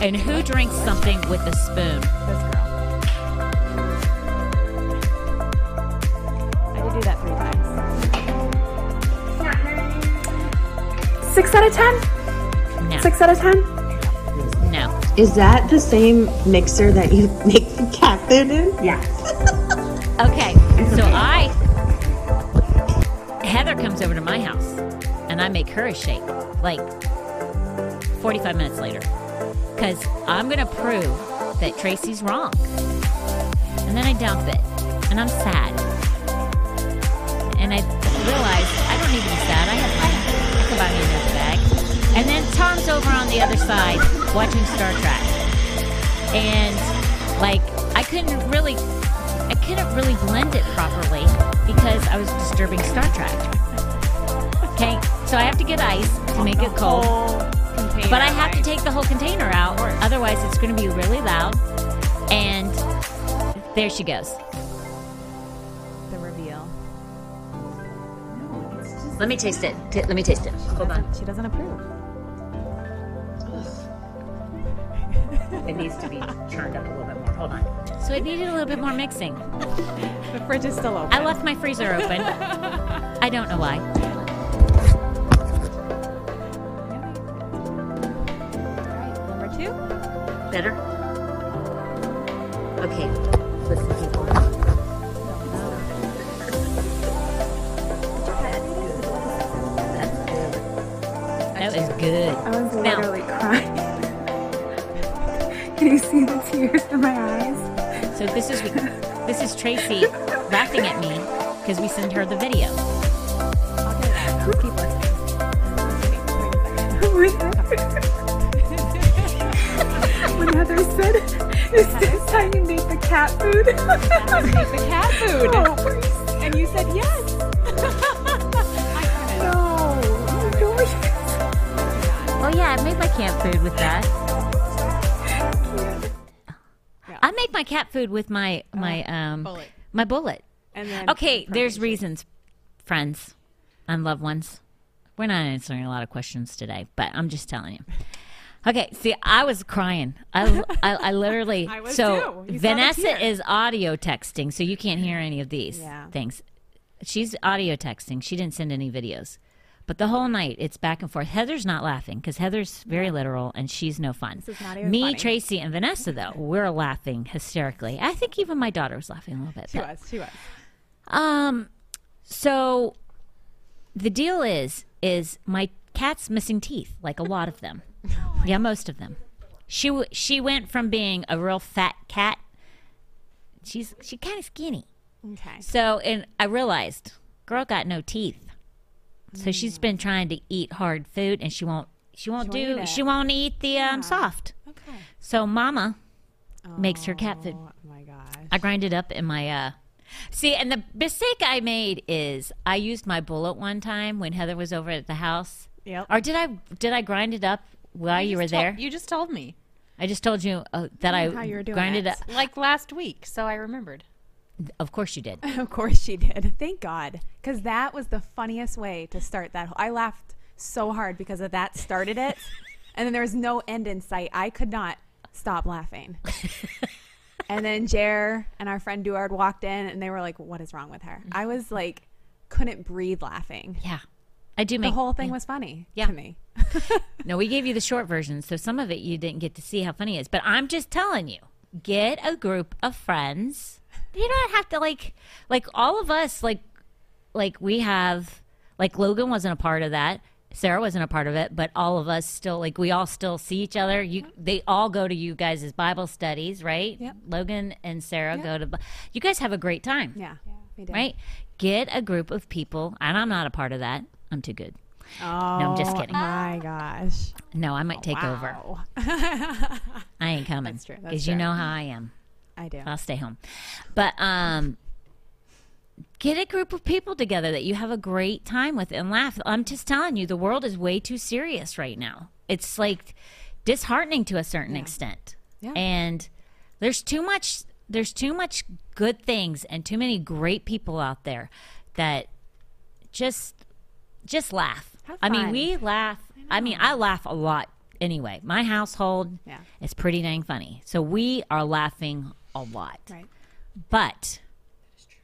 Speaker 1: And who drinks something with a spoon?
Speaker 2: This girl. I did do that three times. Six out of ten.
Speaker 1: No.
Speaker 2: Six out of ten.
Speaker 1: No.
Speaker 8: Is that the same mixer that you (laughs) make the cat food in?
Speaker 6: Yeah.
Speaker 1: Okay, so I Heather comes over to my house and I make her a shake like 45 minutes later because I'm gonna prove that Tracy's wrong. And then I dump it and I'm sad. And I realize I don't need to be sad. I have money. I can buy me another bag. And then Tom's over on the other side watching Star Trek. And like I couldn't really I couldn't really blend it properly because I was disturbing Star Trek. Okay, so I have to get ice to make it cold, but I have to take the whole container out, otherwise it's going to be really loud. And there she goes.
Speaker 2: The reveal.
Speaker 1: Let me taste it. T- let me taste it. Hold on.
Speaker 2: She doesn't approve.
Speaker 1: It needs to be churned up a little bit more. Hold on. So it needed a little bit more mixing. (laughs)
Speaker 2: The fridge is still open.
Speaker 1: I left my freezer open. (laughs) I don't know why. Better? Okay. Listen, people. That was good.
Speaker 6: I was
Speaker 1: Now-
Speaker 6: literally crying. Can you see the tears in my eyes?
Speaker 1: So this is this is Tracy laughing at me because we sent her the video.
Speaker 6: Cat food?"
Speaker 2: Make (laughs) the cat food.
Speaker 6: Oh.
Speaker 2: And you said yes. (laughs)
Speaker 6: No. No.
Speaker 1: Oh yeah, I made my cat food with that. I make my cat food with my my um
Speaker 7: Bullet.
Speaker 1: my bullet.
Speaker 2: And then
Speaker 1: Okay, there's reasons, friends and loved ones. We're not answering a lot of questions today, but I'm just telling you. Okay, see, I was crying. I, I, I literally. (laughs)
Speaker 2: I was
Speaker 1: so Vanessa is audio texting, so you can't hear any of these
Speaker 2: Yeah.
Speaker 1: things. She's audio texting. She didn't send any videos, but the whole night it's back and forth. Heather's not laughing because Heather's very literal and she's no fun.
Speaker 2: This is not even
Speaker 1: Me,
Speaker 2: funny.
Speaker 1: Tracy, and Vanessa though (laughs) we're laughing hysterically. I think even my daughter was laughing a little bit.
Speaker 2: She
Speaker 1: but-
Speaker 2: was. She was.
Speaker 1: um, so the deal is, is my cat's missing teeth, like a lot of them. Yeah, most of them. She w- she went from being a real fat cat. She's she kind of skinny.
Speaker 2: Okay.
Speaker 1: So and I realized, girl got no teeth. So she's been trying to eat hard food, and she won't. She won't
Speaker 2: She won't
Speaker 1: do.
Speaker 2: eat it.
Speaker 1: she won't eat the um soft.
Speaker 2: Okay.
Speaker 1: So Mama makes her cat food.
Speaker 2: Oh my gosh.
Speaker 1: I grind it up in my uh See, and the mistake I made is I used my bullet one time when Heather was over at the house.
Speaker 2: Yep.
Speaker 1: Or did I did I grind it up while you, were
Speaker 7: just told-
Speaker 1: there?
Speaker 7: you just told me.
Speaker 1: I just told you uh, that I
Speaker 2: how you were doing
Speaker 1: grinded
Speaker 2: it.
Speaker 1: up.
Speaker 7: Like last week, so I remembered.
Speaker 1: Of course you did. (laughs)
Speaker 2: Of course she did. Thank God. Because that was the funniest way to start that. I laughed so hard because of that started it. (laughs) and then there was no end in sight. I could not stop laughing. (laughs) and then Jer and our friend Duard walked in and they were like, What is wrong with her? I was like, couldn't breathe laughing.
Speaker 1: Yeah. I do
Speaker 2: The
Speaker 1: make
Speaker 2: whole thing
Speaker 1: yeah.
Speaker 2: was funny
Speaker 1: Yeah.
Speaker 2: to me. (laughs) (laughs)
Speaker 1: No, we gave you the short version, so some of it you didn't get to see how funny it is. But I'm just telling you, get a group of friends. You don't have to like like all of us like like we have like Logan wasn't a part of that. Sarah wasn't a part of it, but all of us still like we all still see each other. You they all go to you guys' Bible studies, right?
Speaker 2: Yep.
Speaker 5: Logan and Sarah go to. You guys have a great time,
Speaker 2: Yeah. Did.
Speaker 5: right? Get a group of people, and I'm not a part of that. I'm too good.
Speaker 2: Oh,
Speaker 1: I'm just kidding.
Speaker 2: My gosh.
Speaker 1: No, I might take over.
Speaker 2: Wow. (laughs)
Speaker 1: I ain't coming
Speaker 2: That's true,
Speaker 1: because you know how I am.
Speaker 2: I do.
Speaker 1: I'll stay home. But um get a group of people together that you have a great time with and laugh. I'm just telling you the world is way too serious right now. It's like disheartening to a certain extent.
Speaker 2: Yeah.
Speaker 1: And there's too much there's too much good things and too many great people out there that just just laugh. I mean, we laugh. I mean, I laugh a lot anyway. My household
Speaker 2: Yeah.
Speaker 1: is pretty dang funny. So we are laughing a lot.
Speaker 2: Right.
Speaker 1: But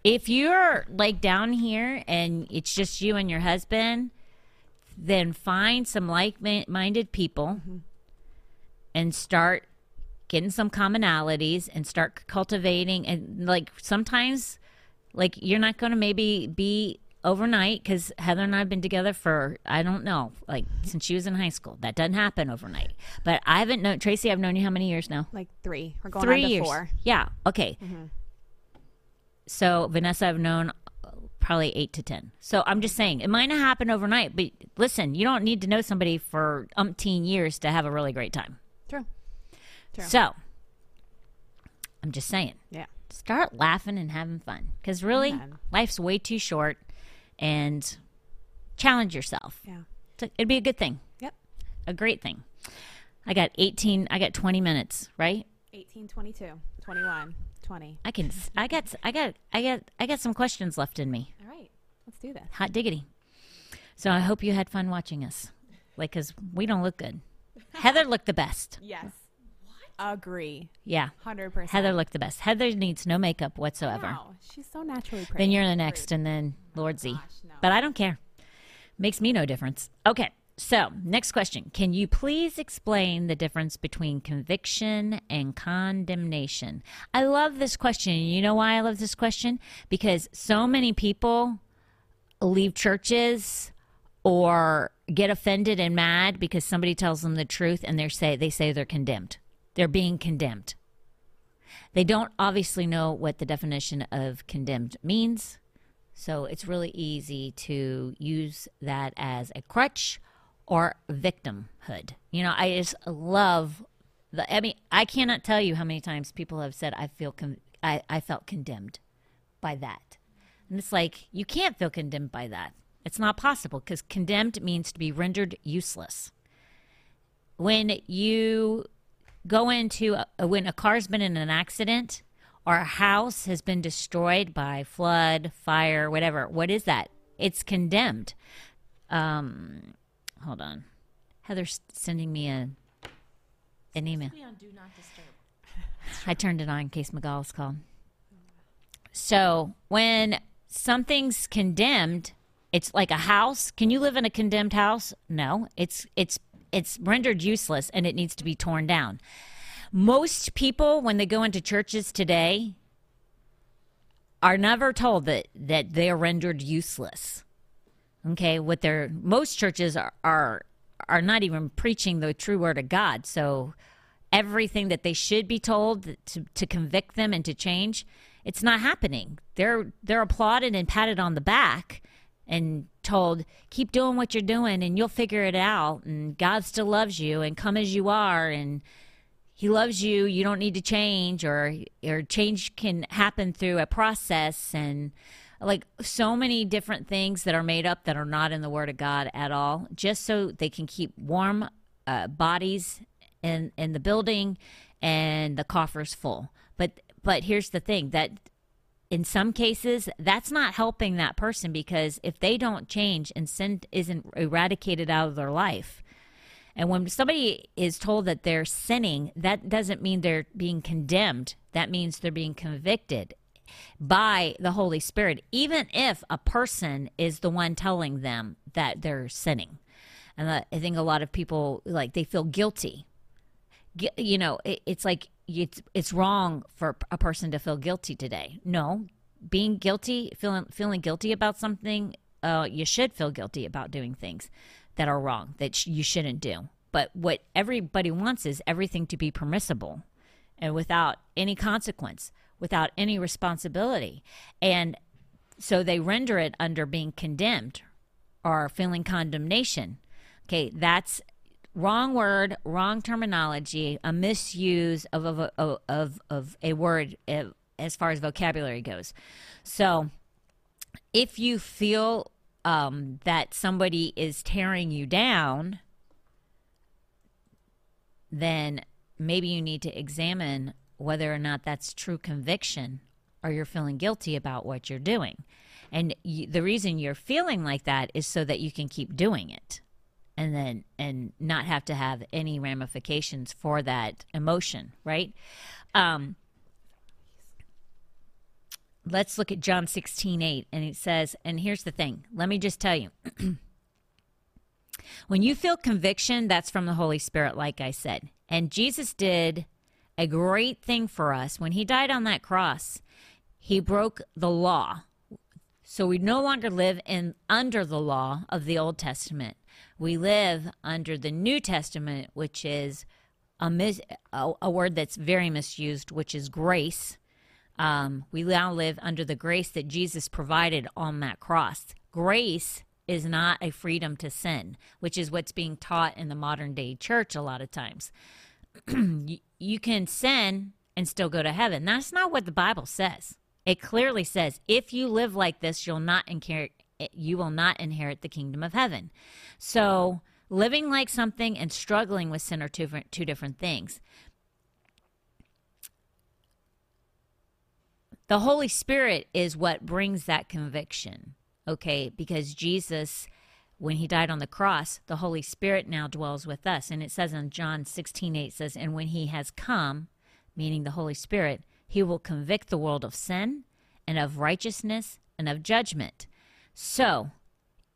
Speaker 1: if you're like down here and it's just you and your husband, then find some like minded people and start getting some commonalities and start cultivating. And like sometimes, like you're not going to maybe be overnight because Heather and I have been together for, I don't know, like since she was in high school. That doesn't happen overnight. But I haven't known, Tracy, I've known you how many years now?
Speaker 2: Like three. We're going
Speaker 1: three
Speaker 2: on to
Speaker 1: years.
Speaker 2: four.
Speaker 1: Yeah. Okay. So Vanessa, I've known uh, probably eight to ten. So I'm just saying it might not happen overnight, but listen, you don't need to know somebody for umpteen years to have a really great time.
Speaker 2: True. True.
Speaker 1: So I'm just saying,
Speaker 2: Yeah.
Speaker 1: start laughing and having fun because really,
Speaker 2: Amen.
Speaker 1: life's way too short, and challenge yourself.
Speaker 2: Yeah.
Speaker 1: So It'd be a good thing,
Speaker 2: Yep.
Speaker 1: a great thing. I got 18. I got 20 minutes, right?
Speaker 2: 18, 22, 21, 20.
Speaker 1: I can. I got. I got. I got. I got some questions left in me.
Speaker 2: All right. Let's do this.
Speaker 1: Hot diggity. So I hope you had fun watching us. Like, cause we don't look good. (laughs) Heather looked the best.
Speaker 2: Yes. Agree.
Speaker 1: Yeah.
Speaker 2: 100%.
Speaker 1: Heather looked the best. Heather needs no makeup whatsoever.
Speaker 2: Wow. She's so naturally pretty.
Speaker 1: Then you're the next, and then Lord Z. But I don't care. Makes me no difference. Okay. So, next question. Can you please explain the difference between conviction and condemnation? I love this question. You know why I love this question? Because so many people leave churches or get offended and mad because somebody tells them the truth and they say they say they're condemned. They're being condemned. They don't obviously know what the definition of condemned means. So it's really easy to use that as a crutch or victimhood. You know, I just love the I mean, I cannot tell you how many times people have said I feel con- I I felt condemned by that. And it's like you can't feel condemned by that. It's not possible because condemned means to be rendered useless. When you go into a, when a car's been in an accident or a house has been destroyed by flood, fire, whatever, what is that? It's condemned. Um, hold on, Heather's sending me a an email. (laughs) I turned it on in case McGall's called. So when something's condemned, it's like a house. Can you live in a condemned house? No. It's it's it's rendered useless and it needs to be torn down. Most people when they go into churches today are never told that that they're rendered useless. Okay, what they're most churches are are are not even preaching the true word of God. So everything that they should be told to, to convict them and to change, it's not happening. They're they're applauded and patted on the back and told, keep doing what you're doing and you'll figure it out and God still loves you and come as you are and he loves you, you don't need to change or or change can happen through a process and like so many different things that are made up that are not in the word of God at all just so they can keep warm uh, bodies in in the building and the coffers full. But but here's the thing that in some cases that's not helping that person because if they don't change and sin isn't eradicated out of their life and when somebody is told that they're sinning that doesn't mean they're being condemned. That means they're being convicted by the holy spirit even if a person is the one telling them that they're sinning. And i think a lot of people like they feel guilty Gu- you know it, it's like it's it's wrong for a person to feel guilty today. No being guilty feeling feeling guilty about something uh, you should feel guilty about doing things that are wrong that sh- you shouldn't do. But what everybody wants is everything to be permissible and without any consequence without any responsibility. And so they render it under being condemned or feeling condemnation. Okay, that's wrong word, wrong terminology, a misuse of of of, of, a word uh, as far as vocabulary goes. So, if you feel um, that somebody is tearing you down, then maybe you need to examine whether or not that's true conviction or you're feeling guilty about what you're doing. And y the reason you're feeling like that is so that you can keep doing it and then and not have to have any ramifications for that emotion, right? Um, let's look at John 16, 8, and it says, and here's the thing. Let me just tell you. (clears throat) when you feel conviction, that's from the Holy Spirit, like I said. And Jesus did a great thing for us. When he died on that cross, he broke the law. So we no longer live in under the law of the Old Testament. We live under the New Testament, which is a, mis- a, a word that's very misused, which is grace. Um, we now live under the grace that Jesus provided on that cross. Grace is not a freedom to sin, which is what's being taught in the modern day church a lot of times. (clears throat) you, can sin and still go to heaven. That's not what the Bible says. It clearly says if you live like this, you'll not inherit you will not inherit the kingdom of heaven. So, living like something and struggling with sin are two different, two different things. The Holy Spirit is what brings that conviction, okay? Because Jesus, when he died on the cross, the Holy Spirit now dwells with us. And it says in John 16 8 says, And when he has come, meaning the Holy Spirit, he will convict the world of sin and of righteousness and of judgment. So,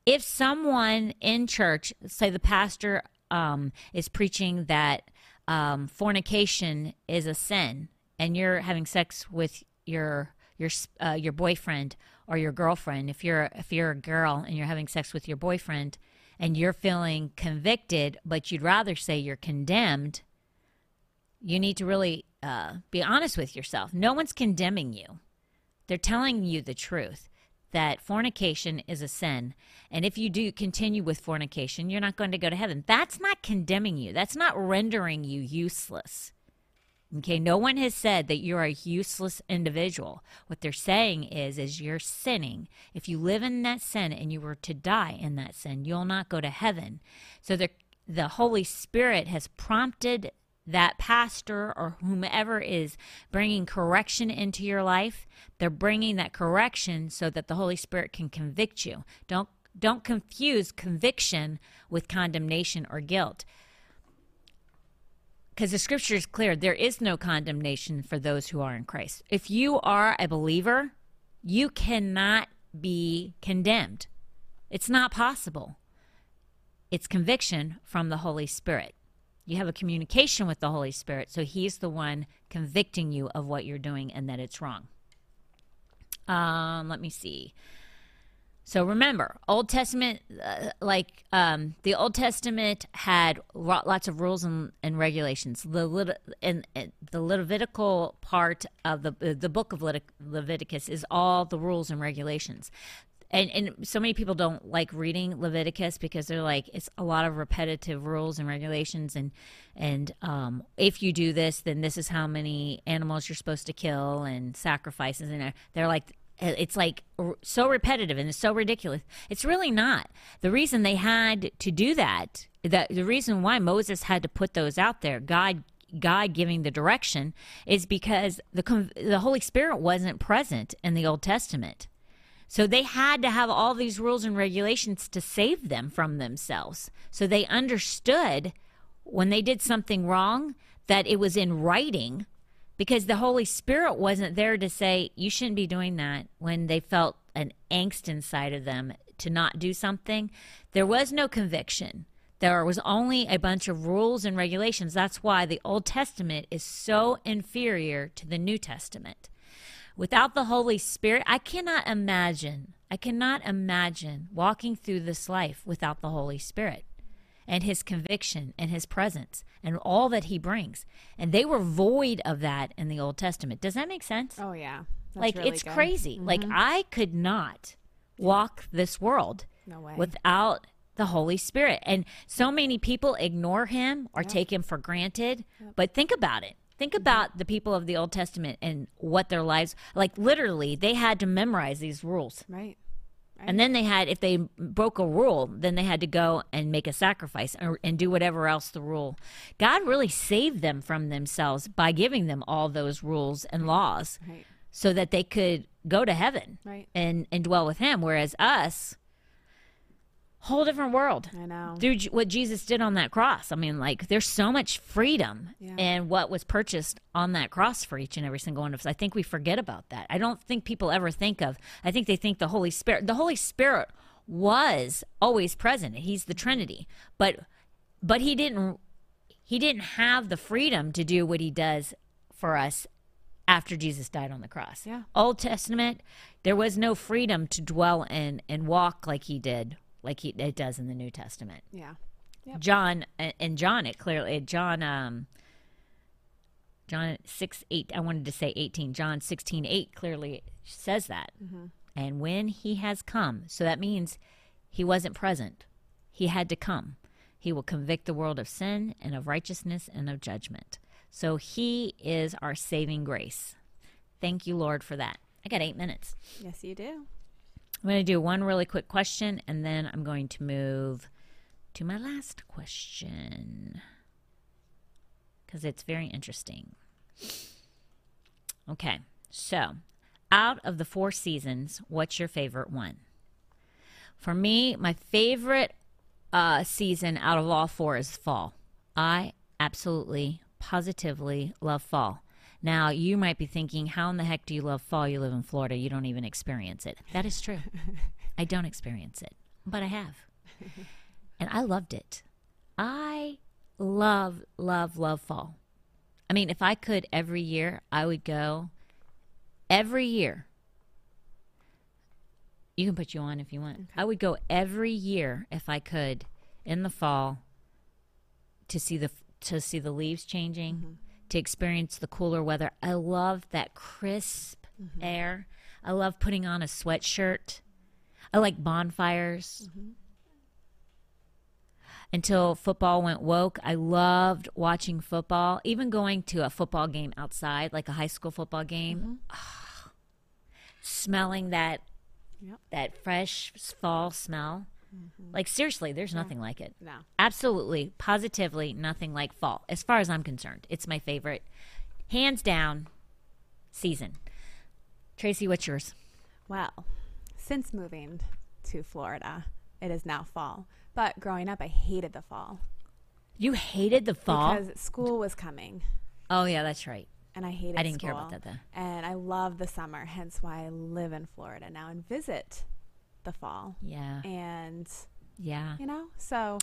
Speaker 1: if someone in church, say the pastor um, is preaching that um, fornication is a sin, and you're having sex with your your uh, your boyfriend or your girlfriend, if you're if you're a girl and you're having sex with your boyfriend, and you're feeling convicted, but you'd rather say you're condemned, you need to really uh, be honest with yourself. No one's condemning you; they're telling you the truth that fornication is a sin. And if you do continue with fornication, you're not going to go to heaven. That's not condemning you, that's not rendering you useless. Okay, no one has said that you're a useless individual. What they're saying is is you're sinning. If you live in that sin and you were to die in that sin, you'll not go to heaven. So the the Holy Spirit has prompted that pastor or whomever is bringing correction into your life, they're bringing that correction so that the Holy Spirit can convict you. Don't don't confuse conviction with condemnation or guilt. Because the scripture is clear, there is no condemnation for those who are in Christ. If you are a believer, you cannot be condemned. It's not possible. It's conviction from the Holy Spirit you have a communication with the Holy Spirit, so He's the one convicting you of what you're doing and that it's wrong. Um, let me see. So remember, Old Testament, uh, like um, the Old Testament had lots of rules and, and regulations. The and, and, the Levitical part of the the book of Leviticus is all the rules and regulations and and so many people don't like reading Leviticus because they're like it's a lot of repetitive rules and regulations and and um, if you do this then this is how many animals you're supposed to kill and sacrifices and they're like it's like so repetitive and it's so ridiculous. It's really not. The reason they had to do that, the, the reason why Moses had to put those out there, God God giving the direction, is because the the Holy Spirit wasn't present in the Old Testament. So they had to have all these rules and regulations to save them from themselves. So they understood when they did something wrong that it was in writing because the Holy Spirit wasn't there to say, you shouldn't be doing that when they felt an angst inside of them to not do something. There was no conviction. There was only a bunch of rules and regulations. That's why the Old Testament is so inferior to the New Testament. Without the Holy Spirit, I cannot imagine. I cannot imagine walking through this life without the Holy Spirit and his conviction and his presence and all that he brings. And they were void of that in the Old Testament. Does that make sense?
Speaker 2: Oh, yeah.
Speaker 1: That's like, really it's good. crazy. Mm-hmm. Like, I could not walk this world
Speaker 2: No way.
Speaker 1: without the Holy Spirit. And so many people ignore him or take him for granted. But think about it. Think about the people of the Old Testament and what their lives like literally they had to memorize these rules.
Speaker 2: right.
Speaker 1: And then they had if they broke a rule, then they had to go and make a sacrifice or, and do whatever else the rule. God really saved them from themselves by giving them all those rules and laws
Speaker 2: Right.
Speaker 1: so that they could go to heaven
Speaker 2: Right.
Speaker 1: and and dwell with him whereas us whole different world
Speaker 2: I know.
Speaker 1: through what jesus did on that cross i mean like there's so much freedom
Speaker 2: Yeah.
Speaker 1: in what was purchased on that cross for each and every single one of us i think we forget about that i don't think people ever think of i think they think the holy spirit the holy spirit was always present he's the trinity but but he didn't he didn't have the freedom to do what he does for us after Jesus died on the cross.
Speaker 2: Yeah.
Speaker 1: Old Testament, there was no freedom to dwell in and walk like he did, like he it does in the New Testament.
Speaker 2: Yeah.
Speaker 1: John and John it clearly John um John 6 8 I wanted to say 18 John 16 8 clearly says that. And when he has come, so that means he wasn't present. He had to come. He will convict the world of sin and of righteousness and of judgment. So he is our saving grace. Thank you, Lord, for that. I got eight minutes.
Speaker 2: Yes, you do.
Speaker 1: I'm going to do one really quick question and then I'm going to move to my last question because it's very interesting. Okay, so out of the four seasons, what's your favorite one? For me, my favorite uh, season out of all four is fall. I absolutely, positively love fall. Now, you might be thinking, how in the heck do you love fall? You live in Florida, you don't even experience it. That is true. (laughs) I don't experience it, but I have. (laughs) And I loved it. I love, love, love fall. I mean, if I could every year, I would go every year. You can put you on if you want. I would go every year if I could in the fall to see the to see the leaves changing, mm-hmm. To experience the cooler weather. I love that crisp air. I love putting on a sweatshirt. I like bonfires. Until football went woke, I loved watching football, even going to a football game outside, like a high school football game. Ah, smelling that
Speaker 2: Yep.
Speaker 1: that fresh fall smell. Mm-hmm. Like seriously, there's nothing like it.
Speaker 2: No.
Speaker 1: Absolutely, positively nothing like fall. As far as I'm concerned, it's my favorite, hands down, season. Tracy, what's yours?
Speaker 2: Well, since moving to Florida, it is now fall. But growing up, I hated the fall
Speaker 1: You hated the fall.
Speaker 2: because school was coming,
Speaker 1: oh yeah, that's right.
Speaker 2: and I hated.
Speaker 1: I didn't care about that, though.
Speaker 2: And I love the summer, hence why I live in Florida now and visit the fall.
Speaker 1: Yeah,
Speaker 2: And
Speaker 1: yeah.
Speaker 2: you know, so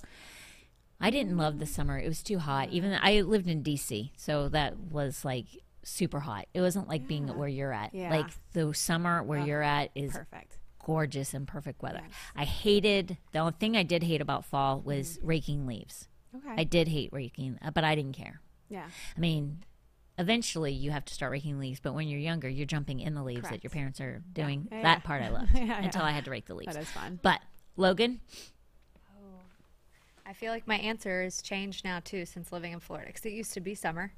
Speaker 1: I didn't love the summer. It was too hot. Even I lived in DC, so that was like super hot. It wasn't like being where you're at.
Speaker 2: Yeah.
Speaker 1: Like the summer where you're at is
Speaker 2: perfect.
Speaker 1: gorgeous and perfect weather. I hated the only thing I did hate about fall was raking leaves.
Speaker 2: Okay.
Speaker 1: I did hate raking, uh, but I didn't care.
Speaker 2: yeah.
Speaker 1: I mean, eventually you have to start raking leaves, but when you're younger, you're jumping in the leaves that your parents are doing.
Speaker 2: Yeah,
Speaker 1: that
Speaker 2: yeah.
Speaker 1: part I (laughs) loved
Speaker 2: Yeah,
Speaker 1: until
Speaker 2: yeah.
Speaker 1: I had to rake the leaves.
Speaker 2: That is fun.
Speaker 1: But Logan, oh,
Speaker 9: I feel like my answer has changed now too since living in Florida because it used to be summer.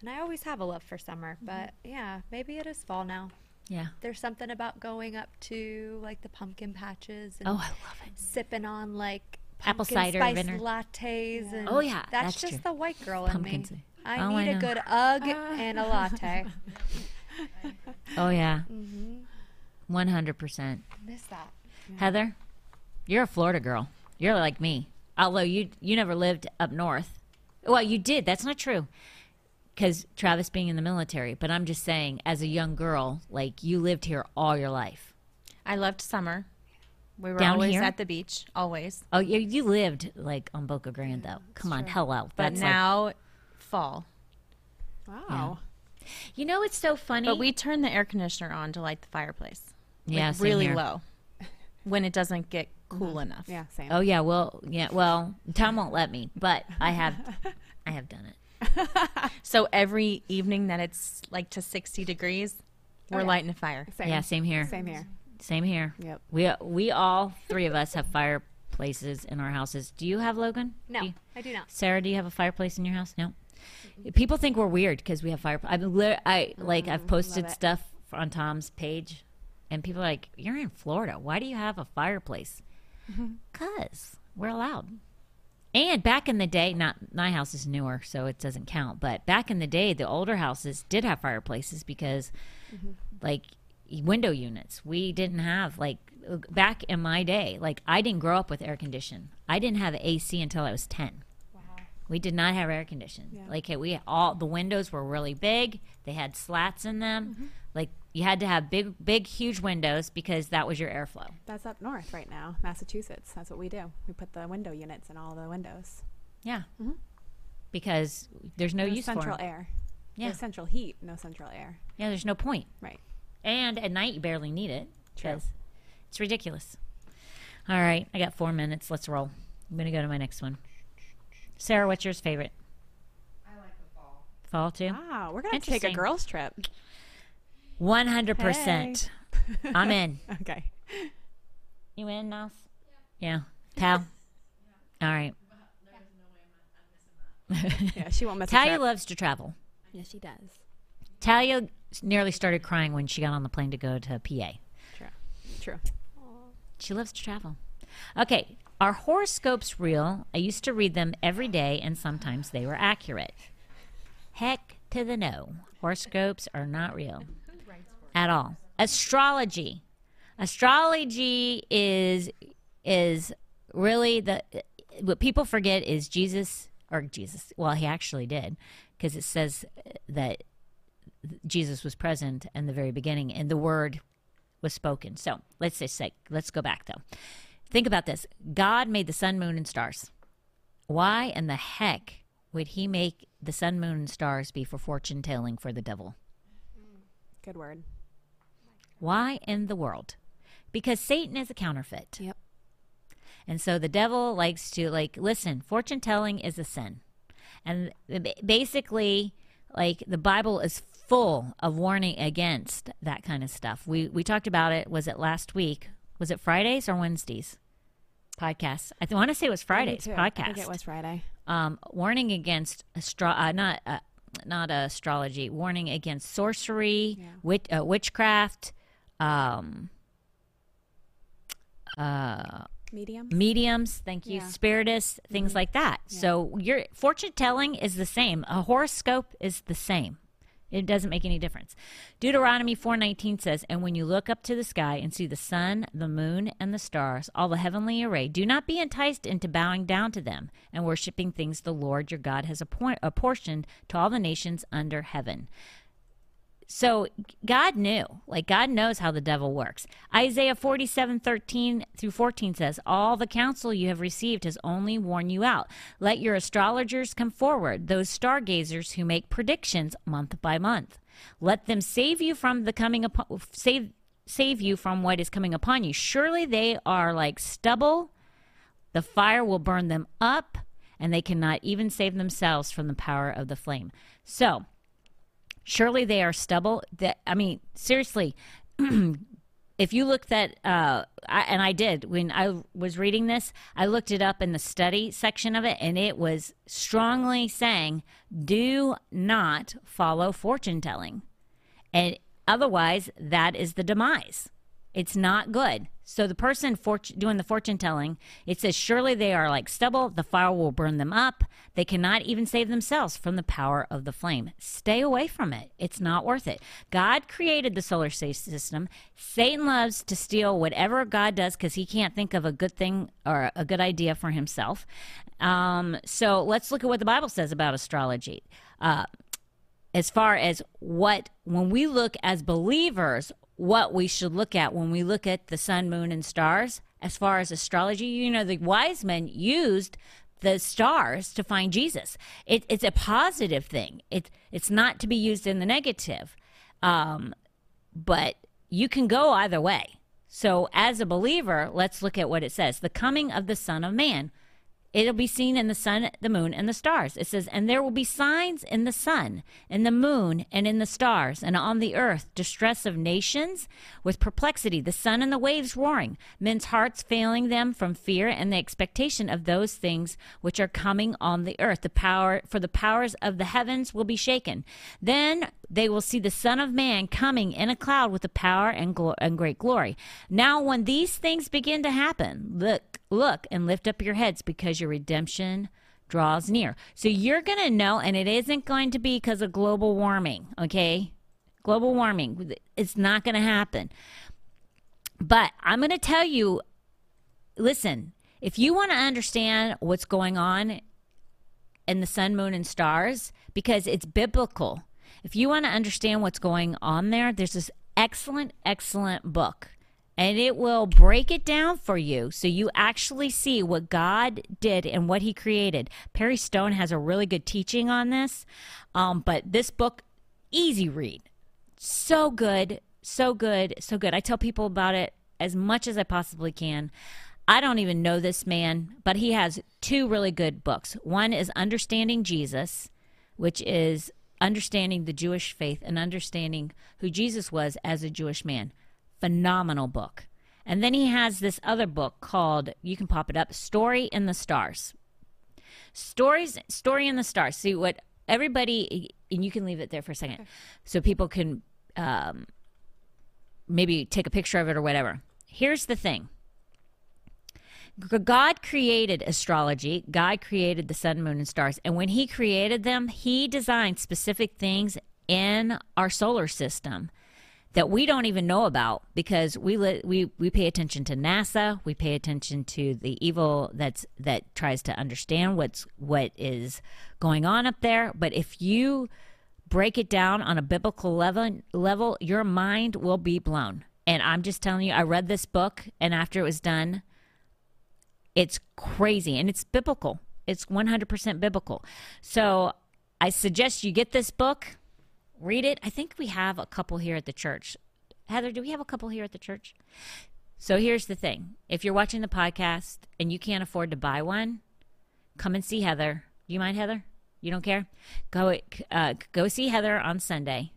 Speaker 9: And I always have a love for summer, mm-hmm. but yeah, maybe it is fall now.
Speaker 1: yeah.
Speaker 9: There's something about going up to like the pumpkin patches and
Speaker 1: Oh, I love it.
Speaker 9: sipping on like
Speaker 1: Apple cider
Speaker 9: spice
Speaker 1: vinegar.
Speaker 9: lattes. And
Speaker 1: Oh, yeah,
Speaker 9: that's,
Speaker 1: that's
Speaker 9: just
Speaker 1: true.
Speaker 9: the white girl in
Speaker 1: Pumpkin
Speaker 9: me.
Speaker 1: Ci-
Speaker 9: I
Speaker 1: Oh,
Speaker 9: need a good UGG and a latte. (laughs)
Speaker 1: Oh yeah.
Speaker 9: Mm-hmm.
Speaker 1: One hundred percent.
Speaker 9: Miss that.
Speaker 1: Heather, you're a Florida girl. You're like me. Although you you never lived up north. Well, you did. That's not true. Because Travis being in the military. But I'm just saying, as a young girl, like you lived here all your life.
Speaker 7: I loved summer. We were
Speaker 1: Down
Speaker 7: always
Speaker 1: here?
Speaker 7: at the beach, always.
Speaker 1: Oh, you, you lived like on Boca Grande, though. Come on, hello.
Speaker 7: But
Speaker 1: That's like-
Speaker 7: now, fall.
Speaker 2: Wow.
Speaker 1: you know, it's so funny.
Speaker 7: But we turn the air conditioner on to light the fireplace. Like,
Speaker 1: yeah, same
Speaker 7: really
Speaker 1: here.
Speaker 7: low when it doesn't get cool uh-huh. enough.
Speaker 2: Yeah, same.
Speaker 1: Oh yeah, well, yeah, well, Tom won't let me, but I have, (laughs) I have done it. (laughs)
Speaker 7: So every evening that it's like to 60 degrees, we're oh,
Speaker 2: yeah.
Speaker 7: lighting a fire.
Speaker 2: Same.
Speaker 1: Yeah, same here.
Speaker 2: Same here.
Speaker 1: Same here.
Speaker 2: Yep.
Speaker 1: We we all three of us have fireplaces in our houses. Do you have Logan?
Speaker 9: No,
Speaker 1: Do you-
Speaker 9: I do not.
Speaker 1: Sarah, do you have a fireplace in your house? No. Mm-hmm. People think we're weird because we have fire. I've lit- I like I've mm-hmm.
Speaker 2: posted
Speaker 1: stuff on Tom's page, and people are like, "You're in Florida. Why do you have a fireplace?" Mm-hmm. Cause we're allowed. And back in the day, not my house is newer, so it doesn't count. But back in the day, the older houses did have fireplaces because, like, window units. We didn't have like back in my day. Like, I didn't grow up with air condition. I didn't have AC until I was ten. We did not have air conditioning. Like we all the windows were really big. They had slats in them. Mm-hmm. Like you had to have big, big, huge windows because that was your airflow.
Speaker 2: That's up north right now, Massachusetts. That's what we do. We put the window units in all the windows.
Speaker 1: Yeah, mm-hmm. because there's no,
Speaker 2: No
Speaker 1: use
Speaker 2: central
Speaker 1: for
Speaker 2: air.
Speaker 1: Yeah.
Speaker 2: There's central heat, no central air.
Speaker 1: Yeah, there's no point.
Speaker 2: Right.
Speaker 1: And at night you barely need it because it's ridiculous. All right, I got four minutes. Let's roll. I'm gonna go to my next one. Sarah, what's yours favorite? I like the fall. Fall too.
Speaker 2: Wow, we're gonna take a girls trip.
Speaker 1: One hundred percent. I'm in. (laughs)
Speaker 2: Okay.
Speaker 1: You in, Nas? Yeah. Tal? All right. (laughs)
Speaker 2: Yeah, she won't miss a
Speaker 1: Talia
Speaker 2: trip.
Speaker 1: loves to travel.
Speaker 2: Yes, she does.
Speaker 1: Talia nearly started crying when she got on the plane to go to PA.
Speaker 2: True. True.
Speaker 1: She loves to travel. Okay, are horoscopes real? I used to read them every day, and sometimes they were accurate. Heck to the no. Horoscopes are not real at all. Astrology. Astrology is is really the what people forget is Jesus or Jesus. Well, he actually did because it says that Jesus was present in the very beginning, and the word was spoken. So let's just say, let's go back though. Think about this God made the sun, moon, and stars. Why in the heck would he make the sun, moon, and stars be for fortune telling for the devil?
Speaker 2: Good word.
Speaker 1: Why in the world? Because Satan is a counterfeit.
Speaker 2: Yep.
Speaker 1: And so the devil likes to like listen, fortune telling is a sin. And basically like the Bible is full of warning against that kind of stuff. We we talked about it was it last week? Was it Fridays or Wednesdays? Podcast. I th- want to say it was Fridays podcast.
Speaker 2: I think it was Friday.
Speaker 1: um, warning against astro- uh, not uh, not astrology, warning against sorcery, wit- uh, witchcraft, um, uh,
Speaker 2: Medium.
Speaker 1: mediums. Thank you,
Speaker 2: Yeah.
Speaker 1: spiritists, things like that. So your fortune telling is the same. A horoscope is the same. It doesn't make any difference. Deuteronomy 4:19 says, "And when you look up to the sky and see the sun, the moon, and the stars, all the heavenly array, do not be enticed into bowing down to them and worshiping things the Lord your God has apportioned to all the nations under heaven." So God knew, like God knows how the devil works. Isaiah 47, 13 through 14 says, All the counsel you have received has only worn you out. Let your astrologers come forward, those stargazers who make predictions month by month. Let them save you from the coming upon, save, save you from what is coming upon you. Surely they are like stubble. The fire will burn them up, and they cannot even save themselves from the power of the flame. So, surely they are stubble that i mean seriously (clears throat) if you looked at uh I, and i did when i was reading this i looked it up in the study section of it and it was strongly saying do not follow fortune telling. And otherwise that is the demise it's not good. So the person fort- doing the fortune telling it says surely they are like stubble. The fire will burn them up. They cannot even save themselves from the power of the flame. Stay away from it. It's not worth it. God created the solar system. Satan loves to steal whatever god does because he can't think of a good thing or a good idea for himself. Um, so let's look at what the bible says about astrology. Uh, as far as what when we look as believers what we should look at when we look at the sun moon and stars. As far as astrology you know the wise men used the stars to find jesus. It, it's a positive thing. It, it's not to be used in the negative um, but you can go either way. So as a believer let's look at what it says. The coming of the son of man It'll be seen in the sun, the moon, and the stars. It says, And there will be signs in the sun, in the moon, and in the stars, and on the earth, distress of nations with perplexity, the sun and the waves roaring, men's hearts failing them from fear and the expectation of those things which are coming on the earth. The power, for the powers of the heavens will be shaken. Then they will see the Son of Man coming in a cloud with the power and, glo- and great glory. Now, when these things begin to happen, look, look, and lift up your heads because your redemption draws near. So you're going to know, and it isn't going to be because of global warming, okay? Global warming, it's not going to happen. But I'm going to tell you listen, if you want to understand what's going on in the sun, moon, and stars, because it's biblical, if you want to understand what's going on there, there's this excellent, excellent book. And it will break it down for you so you actually see what God did and what He created. Perry Stone has a really good teaching on this. Um, but this book, easy read. So good, so good, so good. I tell people about it as much as I possibly can. I don't even know this man, but he has two really good books. One is Understanding Jesus, which is understanding the Jewish faith and understanding who Jesus was as a Jewish man. Phenomenal book. And then he has this other book called, you can pop it up, Story in the Stars. Stories, Story in the Stars. See what everybody, and you can leave it there for a second so people can um, maybe take a picture of it or whatever. Here's the thing God created astrology. God created the sun, moon, and stars. And when He created them, He designed specific things in our solar system that we don't even know about because we li- we we pay attention to NASA. We pay attention to the evil that's that tries to understand what's what is going on up there. But if you break it down on a biblical level, level, your mind will be blown. And I'm just telling you, I read this book, and after it was done, it's crazy and it's biblical. It's 100% biblical. So I suggest you get this book, read it. I think we have a couple here at the church. Heather, do we have a couple here at the church? So here's the thing if you're watching the podcast and you can't afford to buy one, come and see Heather. Do You mind, Heather? You don't care? Go, uh, go see Heather on Sunday.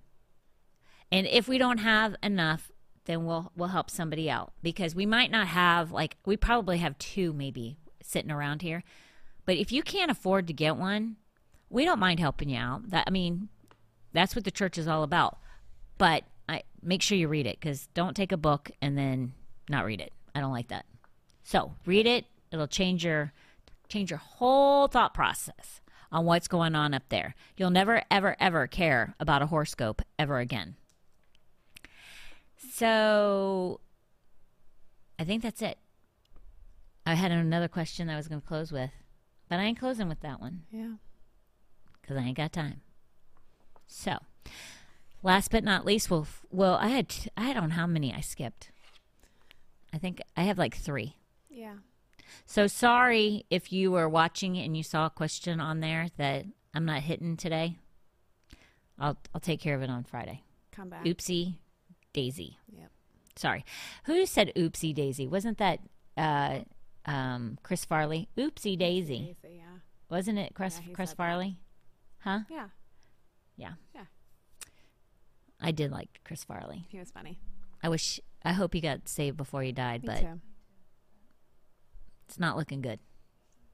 Speaker 1: And if we don't have enough, then we'll we'll help somebody out because we might not have like we probably have two maybe sitting around here. But if you can't afford to get one, we don't mind helping you out. That I mean, that's what the church is all about. But I make sure you read it cuz don't take a book and then not read it. I don't like that. So, read it. It'll change your change your whole thought process on what's going on up there. You'll never ever ever care about a horoscope ever again. So I think that's it. I had another question I was going to close with, but I ain't closing with that one
Speaker 2: Yeah.
Speaker 1: because I ain't got time. So, last but not least, well, well, I had I don't know how many I skipped. I think I have like three.
Speaker 2: Yeah.
Speaker 1: So sorry if you were watching and you saw a question on there that I'm not hitting today. I'll I'll take care of it on Friday.
Speaker 2: Come back.
Speaker 1: Oopsie daisy.
Speaker 2: Yep.
Speaker 1: Sorry. Who said oopsie daisy? Wasn't that uh, um, Chris Farley? Oopsie daisy.
Speaker 2: Daisy, yeah.
Speaker 1: Wasn't it Chris
Speaker 2: Yeah,
Speaker 1: Chris
Speaker 2: said that.
Speaker 1: Farley? Huh?
Speaker 2: Yeah.
Speaker 1: Yeah.
Speaker 2: Yeah.
Speaker 1: I did like Chris Farley.
Speaker 2: He was funny.
Speaker 1: I wish I hope he got saved before he died,
Speaker 2: Me
Speaker 1: but
Speaker 2: too.
Speaker 1: it's not looking good.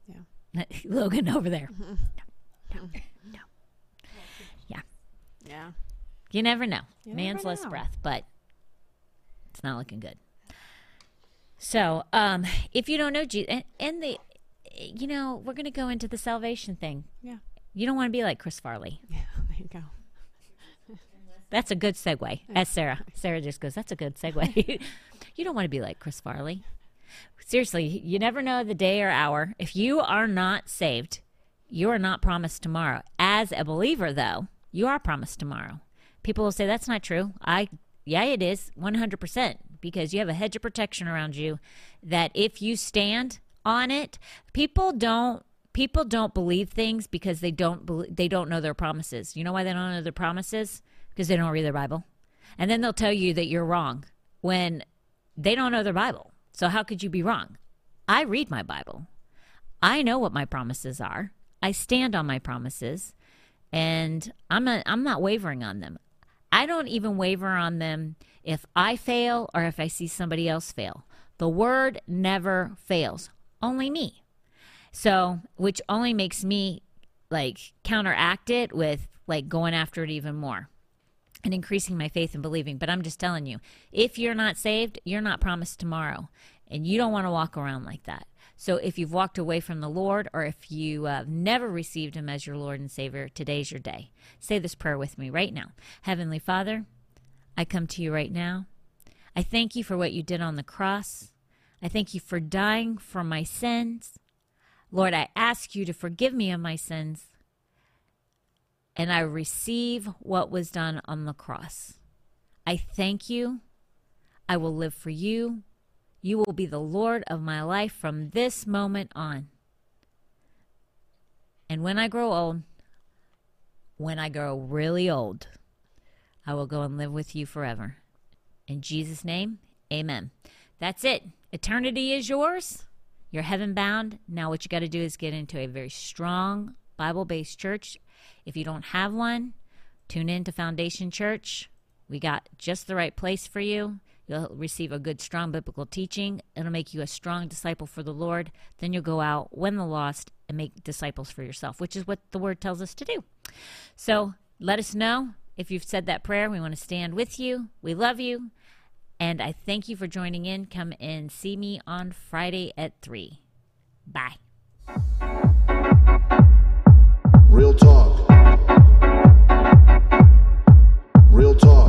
Speaker 2: Yeah. (laughs)
Speaker 1: Logan over there.
Speaker 2: no, no, Yeah. Yeah.
Speaker 1: You never know.
Speaker 2: You
Speaker 1: Man's
Speaker 2: never
Speaker 1: less
Speaker 2: know.
Speaker 1: breath, but it's not looking good. So, um, if you don't know Jesus, and, and the, you know, we're going to go into the salvation thing.
Speaker 2: Yeah.
Speaker 1: You don't want to be like Chris Farley.
Speaker 2: Yeah. You go. (laughs)
Speaker 1: That's a good segue. As Sarah, Sarah just goes, "That's a good segue." (laughs) you don't want to be like Chris Farley. Seriously, you never know the day or hour. If you are not saved, you are not promised tomorrow. As a believer, though, you are promised tomorrow. People will say that's not true. I, yeah, it is one hundred percent because you have a hedge of protection around you. That if you stand on it, people don't. People don't believe things because they don't bel they don't know their promises. You know why they don't know their promises? Because they don't read their Bible. And then they'll tell you that you're wrong when they don't know their Bible. So how could you be wrong? I read my Bible. I know what my promises are. I stand on my promises and I'm not I'm not wavering on them. I don't even waver on them if I fail or if I see somebody else fail. The word never fails. Only me. So, which only makes me like counteract it with like going after it even more and increasing my faith and believing. But I'm just telling you, if you're not saved, you're not promised tomorrow. And you don't want to walk around like that. So if you've walked away from the Lord or if you uh, never received Him as your Lord and Savior, today's your day. Say this prayer with me right now. Heavenly Father, I come to you right now. I thank you for what you did on the cross. I thank you for dying for my sins. Lord, I ask you to forgive me of my sins and I receive what was done on the cross. I thank you. I will live for you. You will be the Lord of my life from this moment on. And when I grow old, when I grow really old, I will go and live with you forever. In Jesus' name, amen. That's it. Eternity is yours. You're heaven bound. Now, what you got to do is get into a very strong Bible based church. If you don't have one, tune in to Foundation Church. We got just the right place for you. You'll receive a good, strong biblical teaching. It'll make you a strong disciple for the Lord. Then you'll go out, win the lost, and make disciples for yourself, which is what the Word tells us to do. So let us know if you've said that prayer. We want to stand with you. We love you. And I thank you for joining in. Come and see me on Friday at 3. Bye. Real talk.
Speaker 10: Real talk.